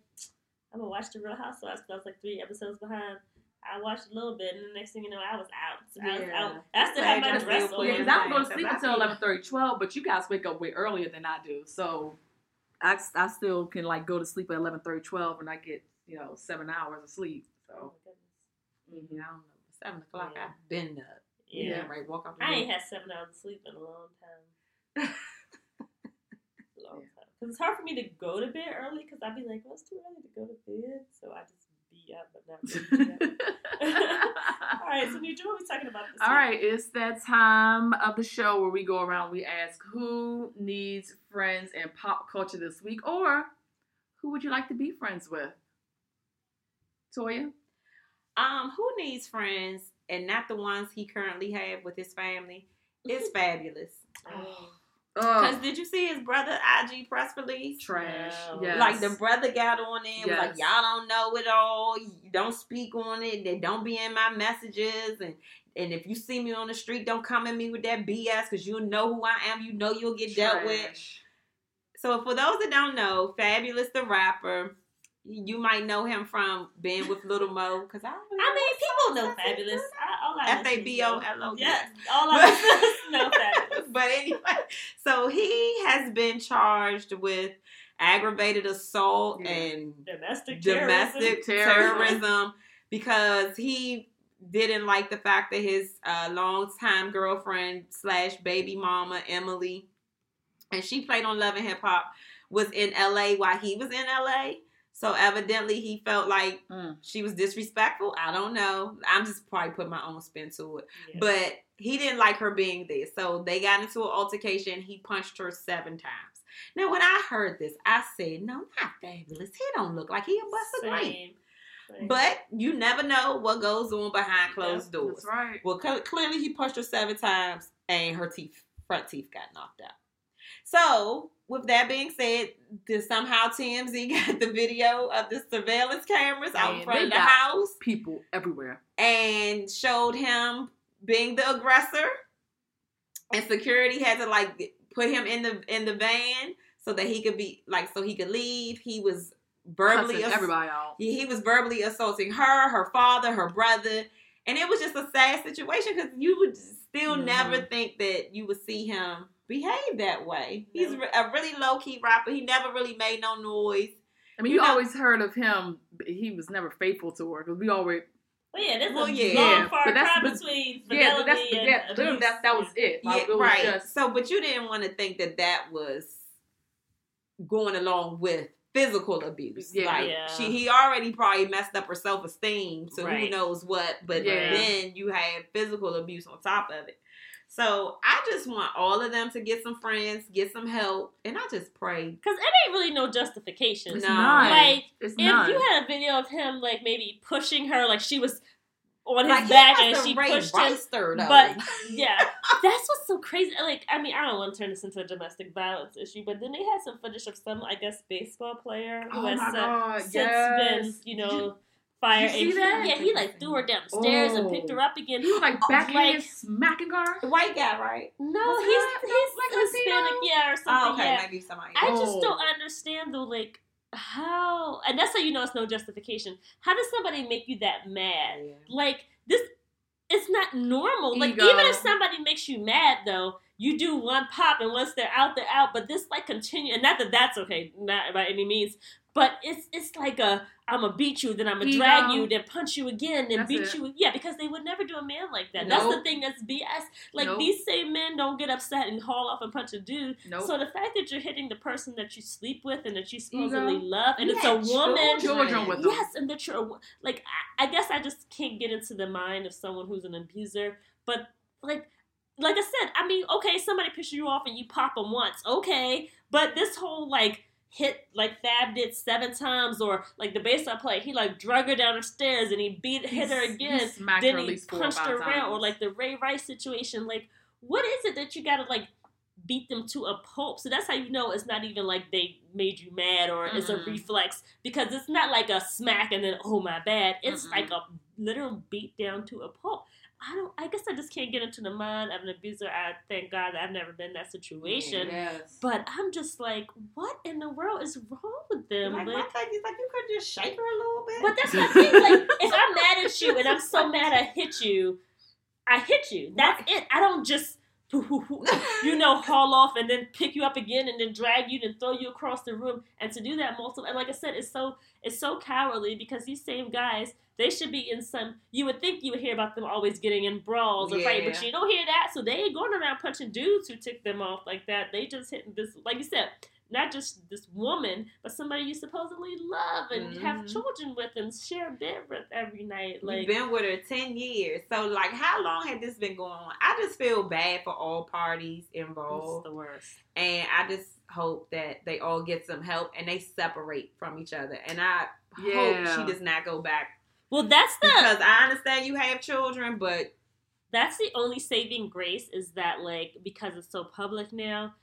B: "I'm gonna watch the Real Housewives." 'cause I was like three episodes behind. I watched a little bit, and the next thing you know, I was out. I was out. I still have my dress on.
C: Yeah, because I don't go to sleep until
A: feel-
C: 11, 12, but you guys wake up way earlier than I do. So I, I still can like go to sleep at 11, 12, and I get, you know, seven hours of sleep.
B: Oh
C: So
B: goodness.
A: Yeah, I don't know. Seven o'clock,
B: Yeah.
A: I've been up.
B: Yeah.
C: Yeah.
A: Right, walk the
B: I ain't had seven hours of sleep in a long time. long time. Cause it's hard for me to go to bed early because I'd be like, well, it's too early to go to bed, so I just be but not really. All right, so Nidra, what are we talking about this
C: All
B: week?
C: right, it's that time of the show where we go around. We ask who needs friends in pop culture this week, or who would you like to be friends with? Toya.
A: Um, who needs friends and not the ones he currently have with his family? It's Fabolous.
B: Oh,
A: Because did you see his brother IG press release?
C: trash.
B: No.
C: Yes.
A: Like the brother got on there, was like, "Y'all don't know it all. Don't speak on it. They don't be in my messages, and and if you see me on the street, don't come at me with that BS because you'll know who I am. You know you'll get dealt with." So for those that don't know, Fabolous the rapper, you might know him from being with Little Mo. Because I,
B: I mean, people know
A: what songs he
B: Fabolous.
A: does.
B: I, all I
A: F A B O L O.
B: Yes, all I know Fabolous.
A: but anyway, so he has been charged with aggravated assault and
B: Domestic
A: domestic
C: Terrorism.
A: terrorism. because he didn't like the fact that his uh, longtime girlfriend slash baby mama Emily, and she played on Love and Hip Hop, was in L.A. while he was in L.A. So evidently he felt like
C: Mm.
A: she was disrespectful. I don't know. I'm just probably putting my own spin to it.
B: Yeah.
A: But he didn't like her being there. So they got into an altercation. He punched her seven times. Now, when I heard this, I said, no, not Fabolous. He don't look like he a bust a grain.
B: Same. Same.
A: But you never know what goes on behind closed doors.
C: That's right.
A: Well, cl- clearly he punched her seven times and her teeth, front teeth got knocked out. So, with that being said, did somehow TMZ got the video of the surveillance cameras out in front of the house
C: People everywhere.
A: and showed him being the aggressor. And security had to like put him in the in the van so that he could be like so he could leave. He was verbally ass-
C: everybody out.
A: he, he was verbally assaulting her, her father, her brother, and it was just a sad situation because you would still
C: Mhm.
A: never think that you would see him behave that way. He's
B: No.
A: re- a really low key rapper. He never really made no noise.
C: I mean,
A: You
C: you,
A: know-
C: always heard of him. He was never faithful to her because we always.
B: Well, yeah, there's
A: Well,
B: a
A: yeah.
B: long
C: Yeah,
B: far
C: but that's-
B: cry
C: but-
B: between
C: Yeah,
B: fidelity
C: but that's
B: and
C: yeah. Literally,
B: abuse.
C: that that was it. Like,
A: yeah,
C: it was
A: right.
C: just-
A: So, but you didn't want to think that that was going along with physical abuse.
C: Yeah.
A: like
B: Yeah.
A: she, he already probably messed up her self esteem. So who knows what? But
C: Yeah.
A: then you had physical abuse on top of it. So I just want all of them to get some friends, get some help, and I just pray.
B: Because it ain't really no justification.
C: It's
A: No.
C: none.
B: Like,
C: it's
B: If
C: none.
B: you had a video of him, like maybe pushing her, like she was on his
A: Like he
B: back and she
A: raped
B: pushed him.
A: Reister, though.
B: But yeah, that's what's so crazy. Like, I mean, I don't want to turn this into a domestic violence issue, but then they had some footage of some, I guess, baseball player who
C: oh
B: has
C: my
B: uh,
C: god!
B: since
C: yes.
B: been, you know, fire.
C: You see that?
B: yeah, he like threw her down the stairs and
C: Oh.
B: picked her up again.
C: He was like
B: Oh,
C: backhand
B: like-
C: smacking her.
A: White guy, right?
B: No,
C: Was
B: he's
C: that-
B: he's
C: like
B: Hispanic,
C: Latino?
B: yeah, or oh, something.
A: Oh, okay,
B: yeah.
A: maybe somebody.
B: I just
C: Oh.
B: don't understand though, like how, and that's how you know it's no justification. How does somebody make you that mad?
A: Yeah.
B: Like this, it's not normal. Like
C: Ego.
B: even if somebody makes you mad though, you do one pop, and once they're out, they're out. But this like continue, and not that that's okay, not by any means. But it's it's like a I'm gonna beat you, then I'm gonna drag you, then punch you again, then
C: That's
B: beat
C: it.
B: you. Yeah, because they would never do a man like that. That's the thing that's BS. Like
C: Nope.
B: these same men don't get upset and haul off and punch a dude.
C: Nope.
B: So the fact that you're hitting the person that you sleep with and that you supposedly love, and
A: You
B: it's a woman.
C: children with them.
B: Yes, and that you're like I, I guess I just can't get into the mind of someone who's an abuser, but like like I said, I mean, okay, somebody pisses you off and you pop them once, okay, but this whole like hit like Fab did seven times, or like the baseball play, he like drug her down the stairs and he beat hit her
C: he
B: again,
C: smacked
B: then he
C: least four or
B: punched her around, or like the Ray Rice situation, like what is it that you gotta like beat them to a pulp? So that's how you know it's not even like they made you mad or it's a reflex because it's not like a smack and then oh my bad. It's
C: Mm-mm.
B: like a literal beat down to a pulp. I don't. I guess I just can't get into the mind of an abuser. I thank God that I've never been in that situation.
C: Yes.
B: But I'm just like, what in the world is wrong with them?
A: Like,
B: Like,
A: my like you could just shake her a little bit.
B: but that's the thing. Like, if I'm mad at you and I'm so mad I hit you, I hit you. That's it. I don't just, you know, haul off and then pick you up again and then drag you and throw you across the room. And to do that multiple, and like I said, it's so it's so cowardly because these same guys, they should be in some. You would think you would hear about them always getting in brawls or fighting, but you don't hear that. So they ain't going around punching dudes who tick them off like that. They just hitting this, like you said, not just this woman, but somebody you supposedly love and have
A: Mhm.
B: children with and share a bed with every night. Like,
A: You've been with her ten years, so like, how long had this been going on? I just feel bad for all parties
B: it's
A: involved,
B: the worst.
A: and I just hope that they all get some help and they separate from each other. And I hope she does not go back
B: Well, that's the
A: because I understand you have children, but
B: that's the only saving grace is that like because it's so public now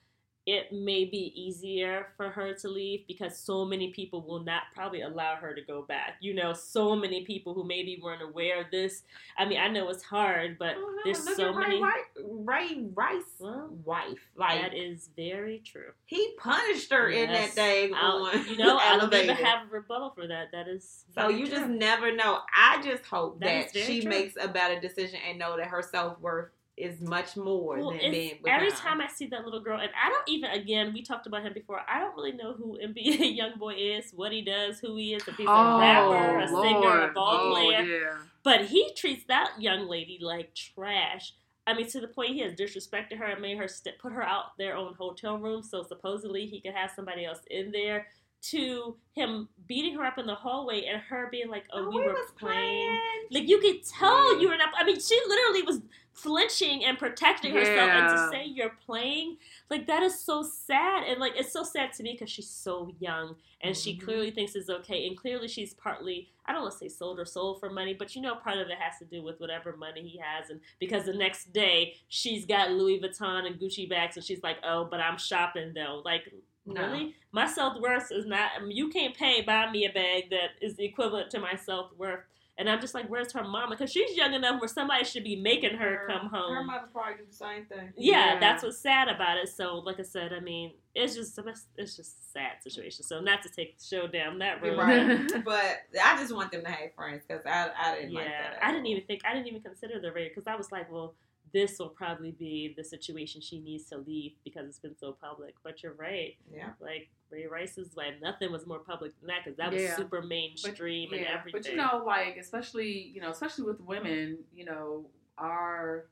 B: it may be easier for her to leave because so many people will not probably allow her to go back you know so many people who maybe weren't aware of this i mean i know it's hard but oh, there's
A: Look
B: so
A: Ray
B: many
A: Ray Rice
B: Well,
A: wife. Like
B: that is very true
A: he punished her in that
B: Yes.
A: day on
B: you know i don't even have a rebuttal for that that is
A: So you
B: true.
A: just never know. I just hope
B: That
A: that, she
B: true.
A: makes a better decision and know that her self worth is much more
B: Well,
A: than being with
B: every time I see that little girl, and I don't even, again, we talked about him before. I don't really know who NBA YoungBoy is, what he does, who he is, if he's a
C: oh,
B: rapper, a
C: Lord.
B: singer, a ball
C: oh,
B: player.
C: Yeah.
B: But he treats that young lady like trash. I mean, to the point he has disrespected her and made her st- put her out their own hotel room. So supposedly he could have somebody else in there. To him beating her up in the hallway and her being like, "Oh,
A: Oh,
B: we,
A: we
B: were playing."
A: playing.
B: Like you could tell
A: Yeah.
B: you were not. I mean, she literally was flinching and protecting herself, and to say you're playing, like that is so sad. And like it's so sad to me because she's so young and she
A: Mhm.
B: clearly thinks it's okay, and clearly she's partly. I don't want to say sold her soul for money, but you know, part of it has to do with whatever money he has, and because the next day she's got Louis Vuitton and Gucci bags, and she's like, "Oh, but I'm shopping though." Like,
A: No.
B: really, my self worth is not you can't pay buy me a bag that is equivalent to my self worth. And I'm just like, where's her mama? Because she's young enough where somebody should be making her come home.
A: Her mother probably do the same thing.
B: yeah,
C: Yeah.
B: that's what's sad about it. So, like I said, I mean, it's just it's just a sad situation. So, not to take the show down that road.
A: Right. but I just want them to have friends because I, I didn't
B: Yeah,
A: like that.
B: I didn't even think I didn't even consider the rape because I was like, well, this will probably be the situation she needs to leave because it's been so public. But you're right.
A: Yeah.
B: Like Ray Rice's like nothing was more public than that because that was
C: Yeah.
B: super mainstream and
C: yeah,
B: everything.
C: but you know, like especially you know, especially with women, you know, our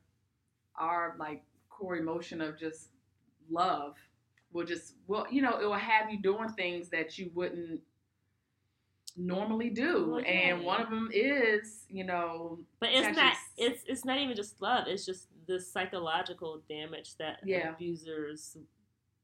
C: our like core emotion of just love will just well, you know, it will have you doing things that you wouldn't normally do,
B: Well,
C: and one of them is you know,
B: But it's not.
C: s-
B: It's it's not even just love. It's just the psychological damage that
C: Yeah.
B: abusers,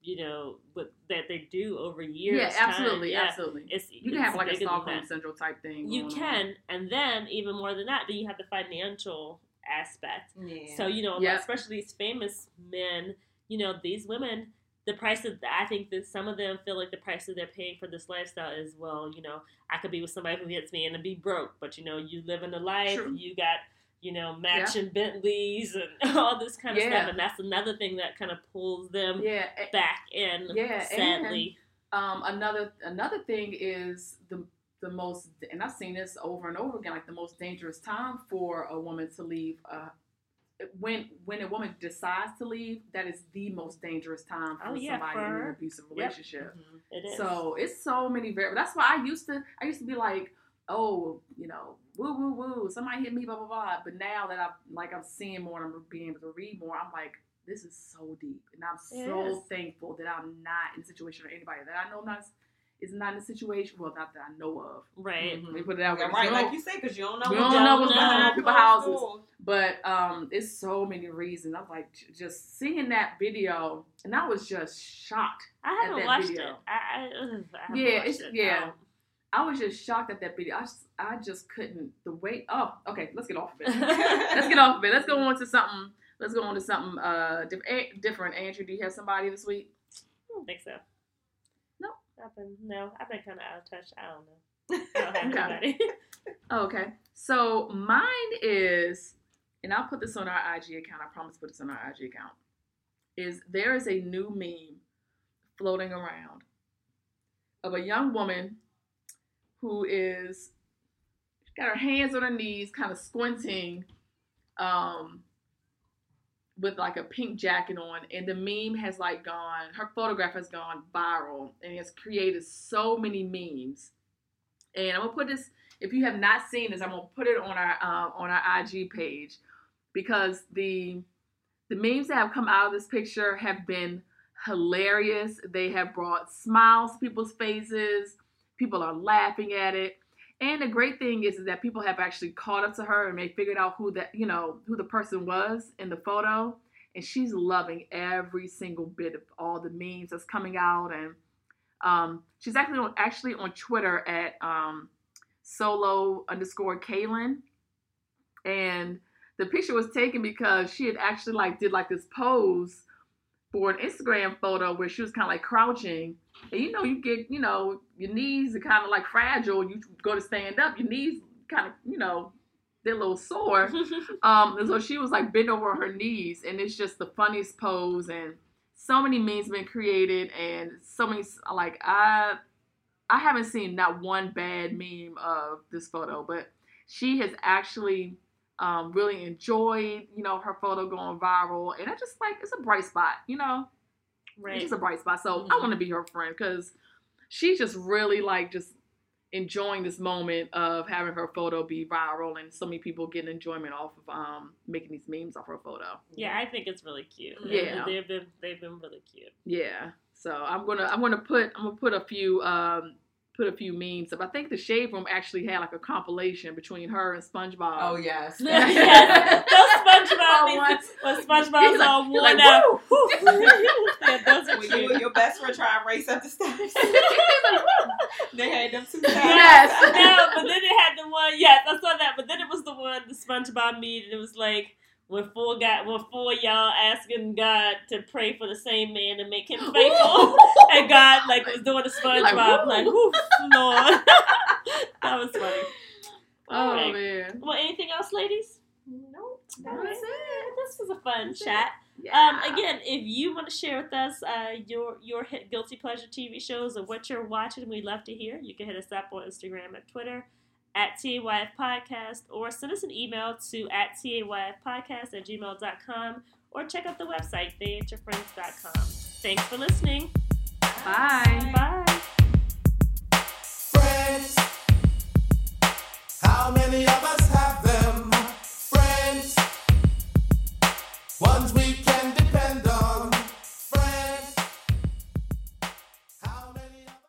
B: you know, what that they do over years.
C: yeah, absolutely,
B: Yeah.
C: absolutely.
B: It's
C: You can
B: it's
C: have like a Stockholm syndrome type thing.
B: You
C: going on.
B: can, and then even more than that, then you have the financial aspect.
A: Yeah.
B: So you know,
C: Yep.
B: especially these famous men, you know, these women the price that I think that some of them feel like the price that they're paying for this lifestyle is well, you know, I could be with somebody who hits me and be broke, but you know, you live in the life,
C: True.
B: you got you know matching Bentleys and all this kind of
C: Yeah.
B: stuff, and that's another thing that kind of pulls them
C: Yeah,
B: back in.
C: Yeah,
B: sadly.
C: um, another another thing is the the most, and I've seen this over and over again, like the most dangerous time for a woman to leave. Uh, when when a woman decides to leave, that is the most dangerous time for
B: Oh, yeah,
C: somebody in an abusive
B: Yep.
C: relationship.
B: It is.
C: So it's so many variables. That's why I used to I used to be like, oh, you know, woo woo woo, somebody hit me, blah blah blah. But now that I'm like I'm seeing more and I'm being able to read more, I'm like, this is so deep, and I'm
B: It
C: so
B: is.
C: thankful that I'm not in a situation or anybody that I know not is not in a situation. Well, not that I know of.
B: right.
A: Mhm.
C: Let me put it out
A: Yeah,
C: there.
A: right,
C: No,
A: like you say, because you don't know
C: We
A: what's
B: don't know
A: going
B: what's going on
A: behind
B: in
C: people's houses.
A: doors.
C: But um, it's so many reasons. I'm like just seeing that video, and I was just shocked.
B: I haven't
C: that
B: watched
C: video.
B: it. I, I, I haven't
C: Yeah,
B: watched
C: it's-
B: it.
C: yeah. I was just shocked at that video. I just, I just couldn't. The way. Oh, okay. Let's get off of it. let's get off of it. Let's go on to something. Let's go on to something uh diff- eh, different. Andrew, do you have somebody this week?
B: I don't think so.
C: No.
B: I've been no. I've been kind of out of touch. I don't know. I don't have
C: Okay.
B: anybody.
C: Okay. So mine is, and I'll put this on our IG account. I promise to put this on our IG account. Is there is a new meme floating around of a young woman who is got her hands on her knees, kind of squinting, um, with like a pink jacket on, and the meme has like gone. Her photograph has gone viral, and it's created so many memes. And I'm gonna put this. If you have not seen this, I'm gonna put it on our uh, on our IG page because the the memes that have come out of this picture have been hilarious. They have brought smiles to people's faces. People are laughing at it. And the great thing is, that people have actually caught up to her and they figured out who that you know who the person was in the photo, and she's loving every single bit of all the memes that's coming out. And um, she's actually on actually on Twitter at um, solo underscore Kaylin, and the picture was taken because she had actually like did like this pose for an Instagram photo where she was kind of like crouching. And you know, you get, you know, your knees are kind of like fragile. You go to stand up, your knees kind of, you know, they're a little sore. Um, and so she was like bent over her knees, and it's just the funniest pose, and so many memes been created, and so many like I, I haven't seen not one bad meme of this photo, but she has actually um, really enjoyed, you know, her photo going viral, and I just like it's a bright spot, you know,
B: right.
C: just a bright spot. So I
A: Mhm.
C: want to be her friend because she's just really like just enjoying this moment of having her photo be viral and so many people getting enjoyment off of um making these memes off her photo.
B: Yeah, I think it's really cute.
C: Yeah.
B: they've been they've been really cute.
C: Yeah. So I'm gonna I'm gonna put I'm gonna put a few um put a few memes up. I think the Shade Room actually had like a compilation between her and SpongeBob.
A: Oh yes.
B: yes, those SpongeBob memes when
C: He's
B: SpongeBob's
C: like-
B: all worn
C: like,
B: out.
C: "Woo!"
B: yeah, those
A: when you and your best friend try and race up the steps, they had them two steps.
C: Yes.
B: no, but then it had the one. Yes, I saw that. But then it was the one the SpongeBob meme, and it was like when four got when four y'all asking God to pray for the same man and make him faithful, and God like was doing the SpongeBob like,
C: woo.
B: "Oof, Lord." that was funny. All
C: Oh
B: right.
C: man.
B: Well, anything else, ladies?
A: Nope.
B: All
C: That's
B: right.
C: it.
B: This was a fun
C: That's
B: chat.
C: Yeah.
B: Um, again, if you want to share with us uh, your your hit guilty pleasure TV shows or what you're watching, we'd love to hear. You can hit us up on Instagram and Twitter at TAYF Podcast or send us an email to at TAYF Podcast at gmail.com or check out the website, theyatyourfriends.com. Thanks for listening.
C: Bye.
B: Bye.
D: friends. How many of us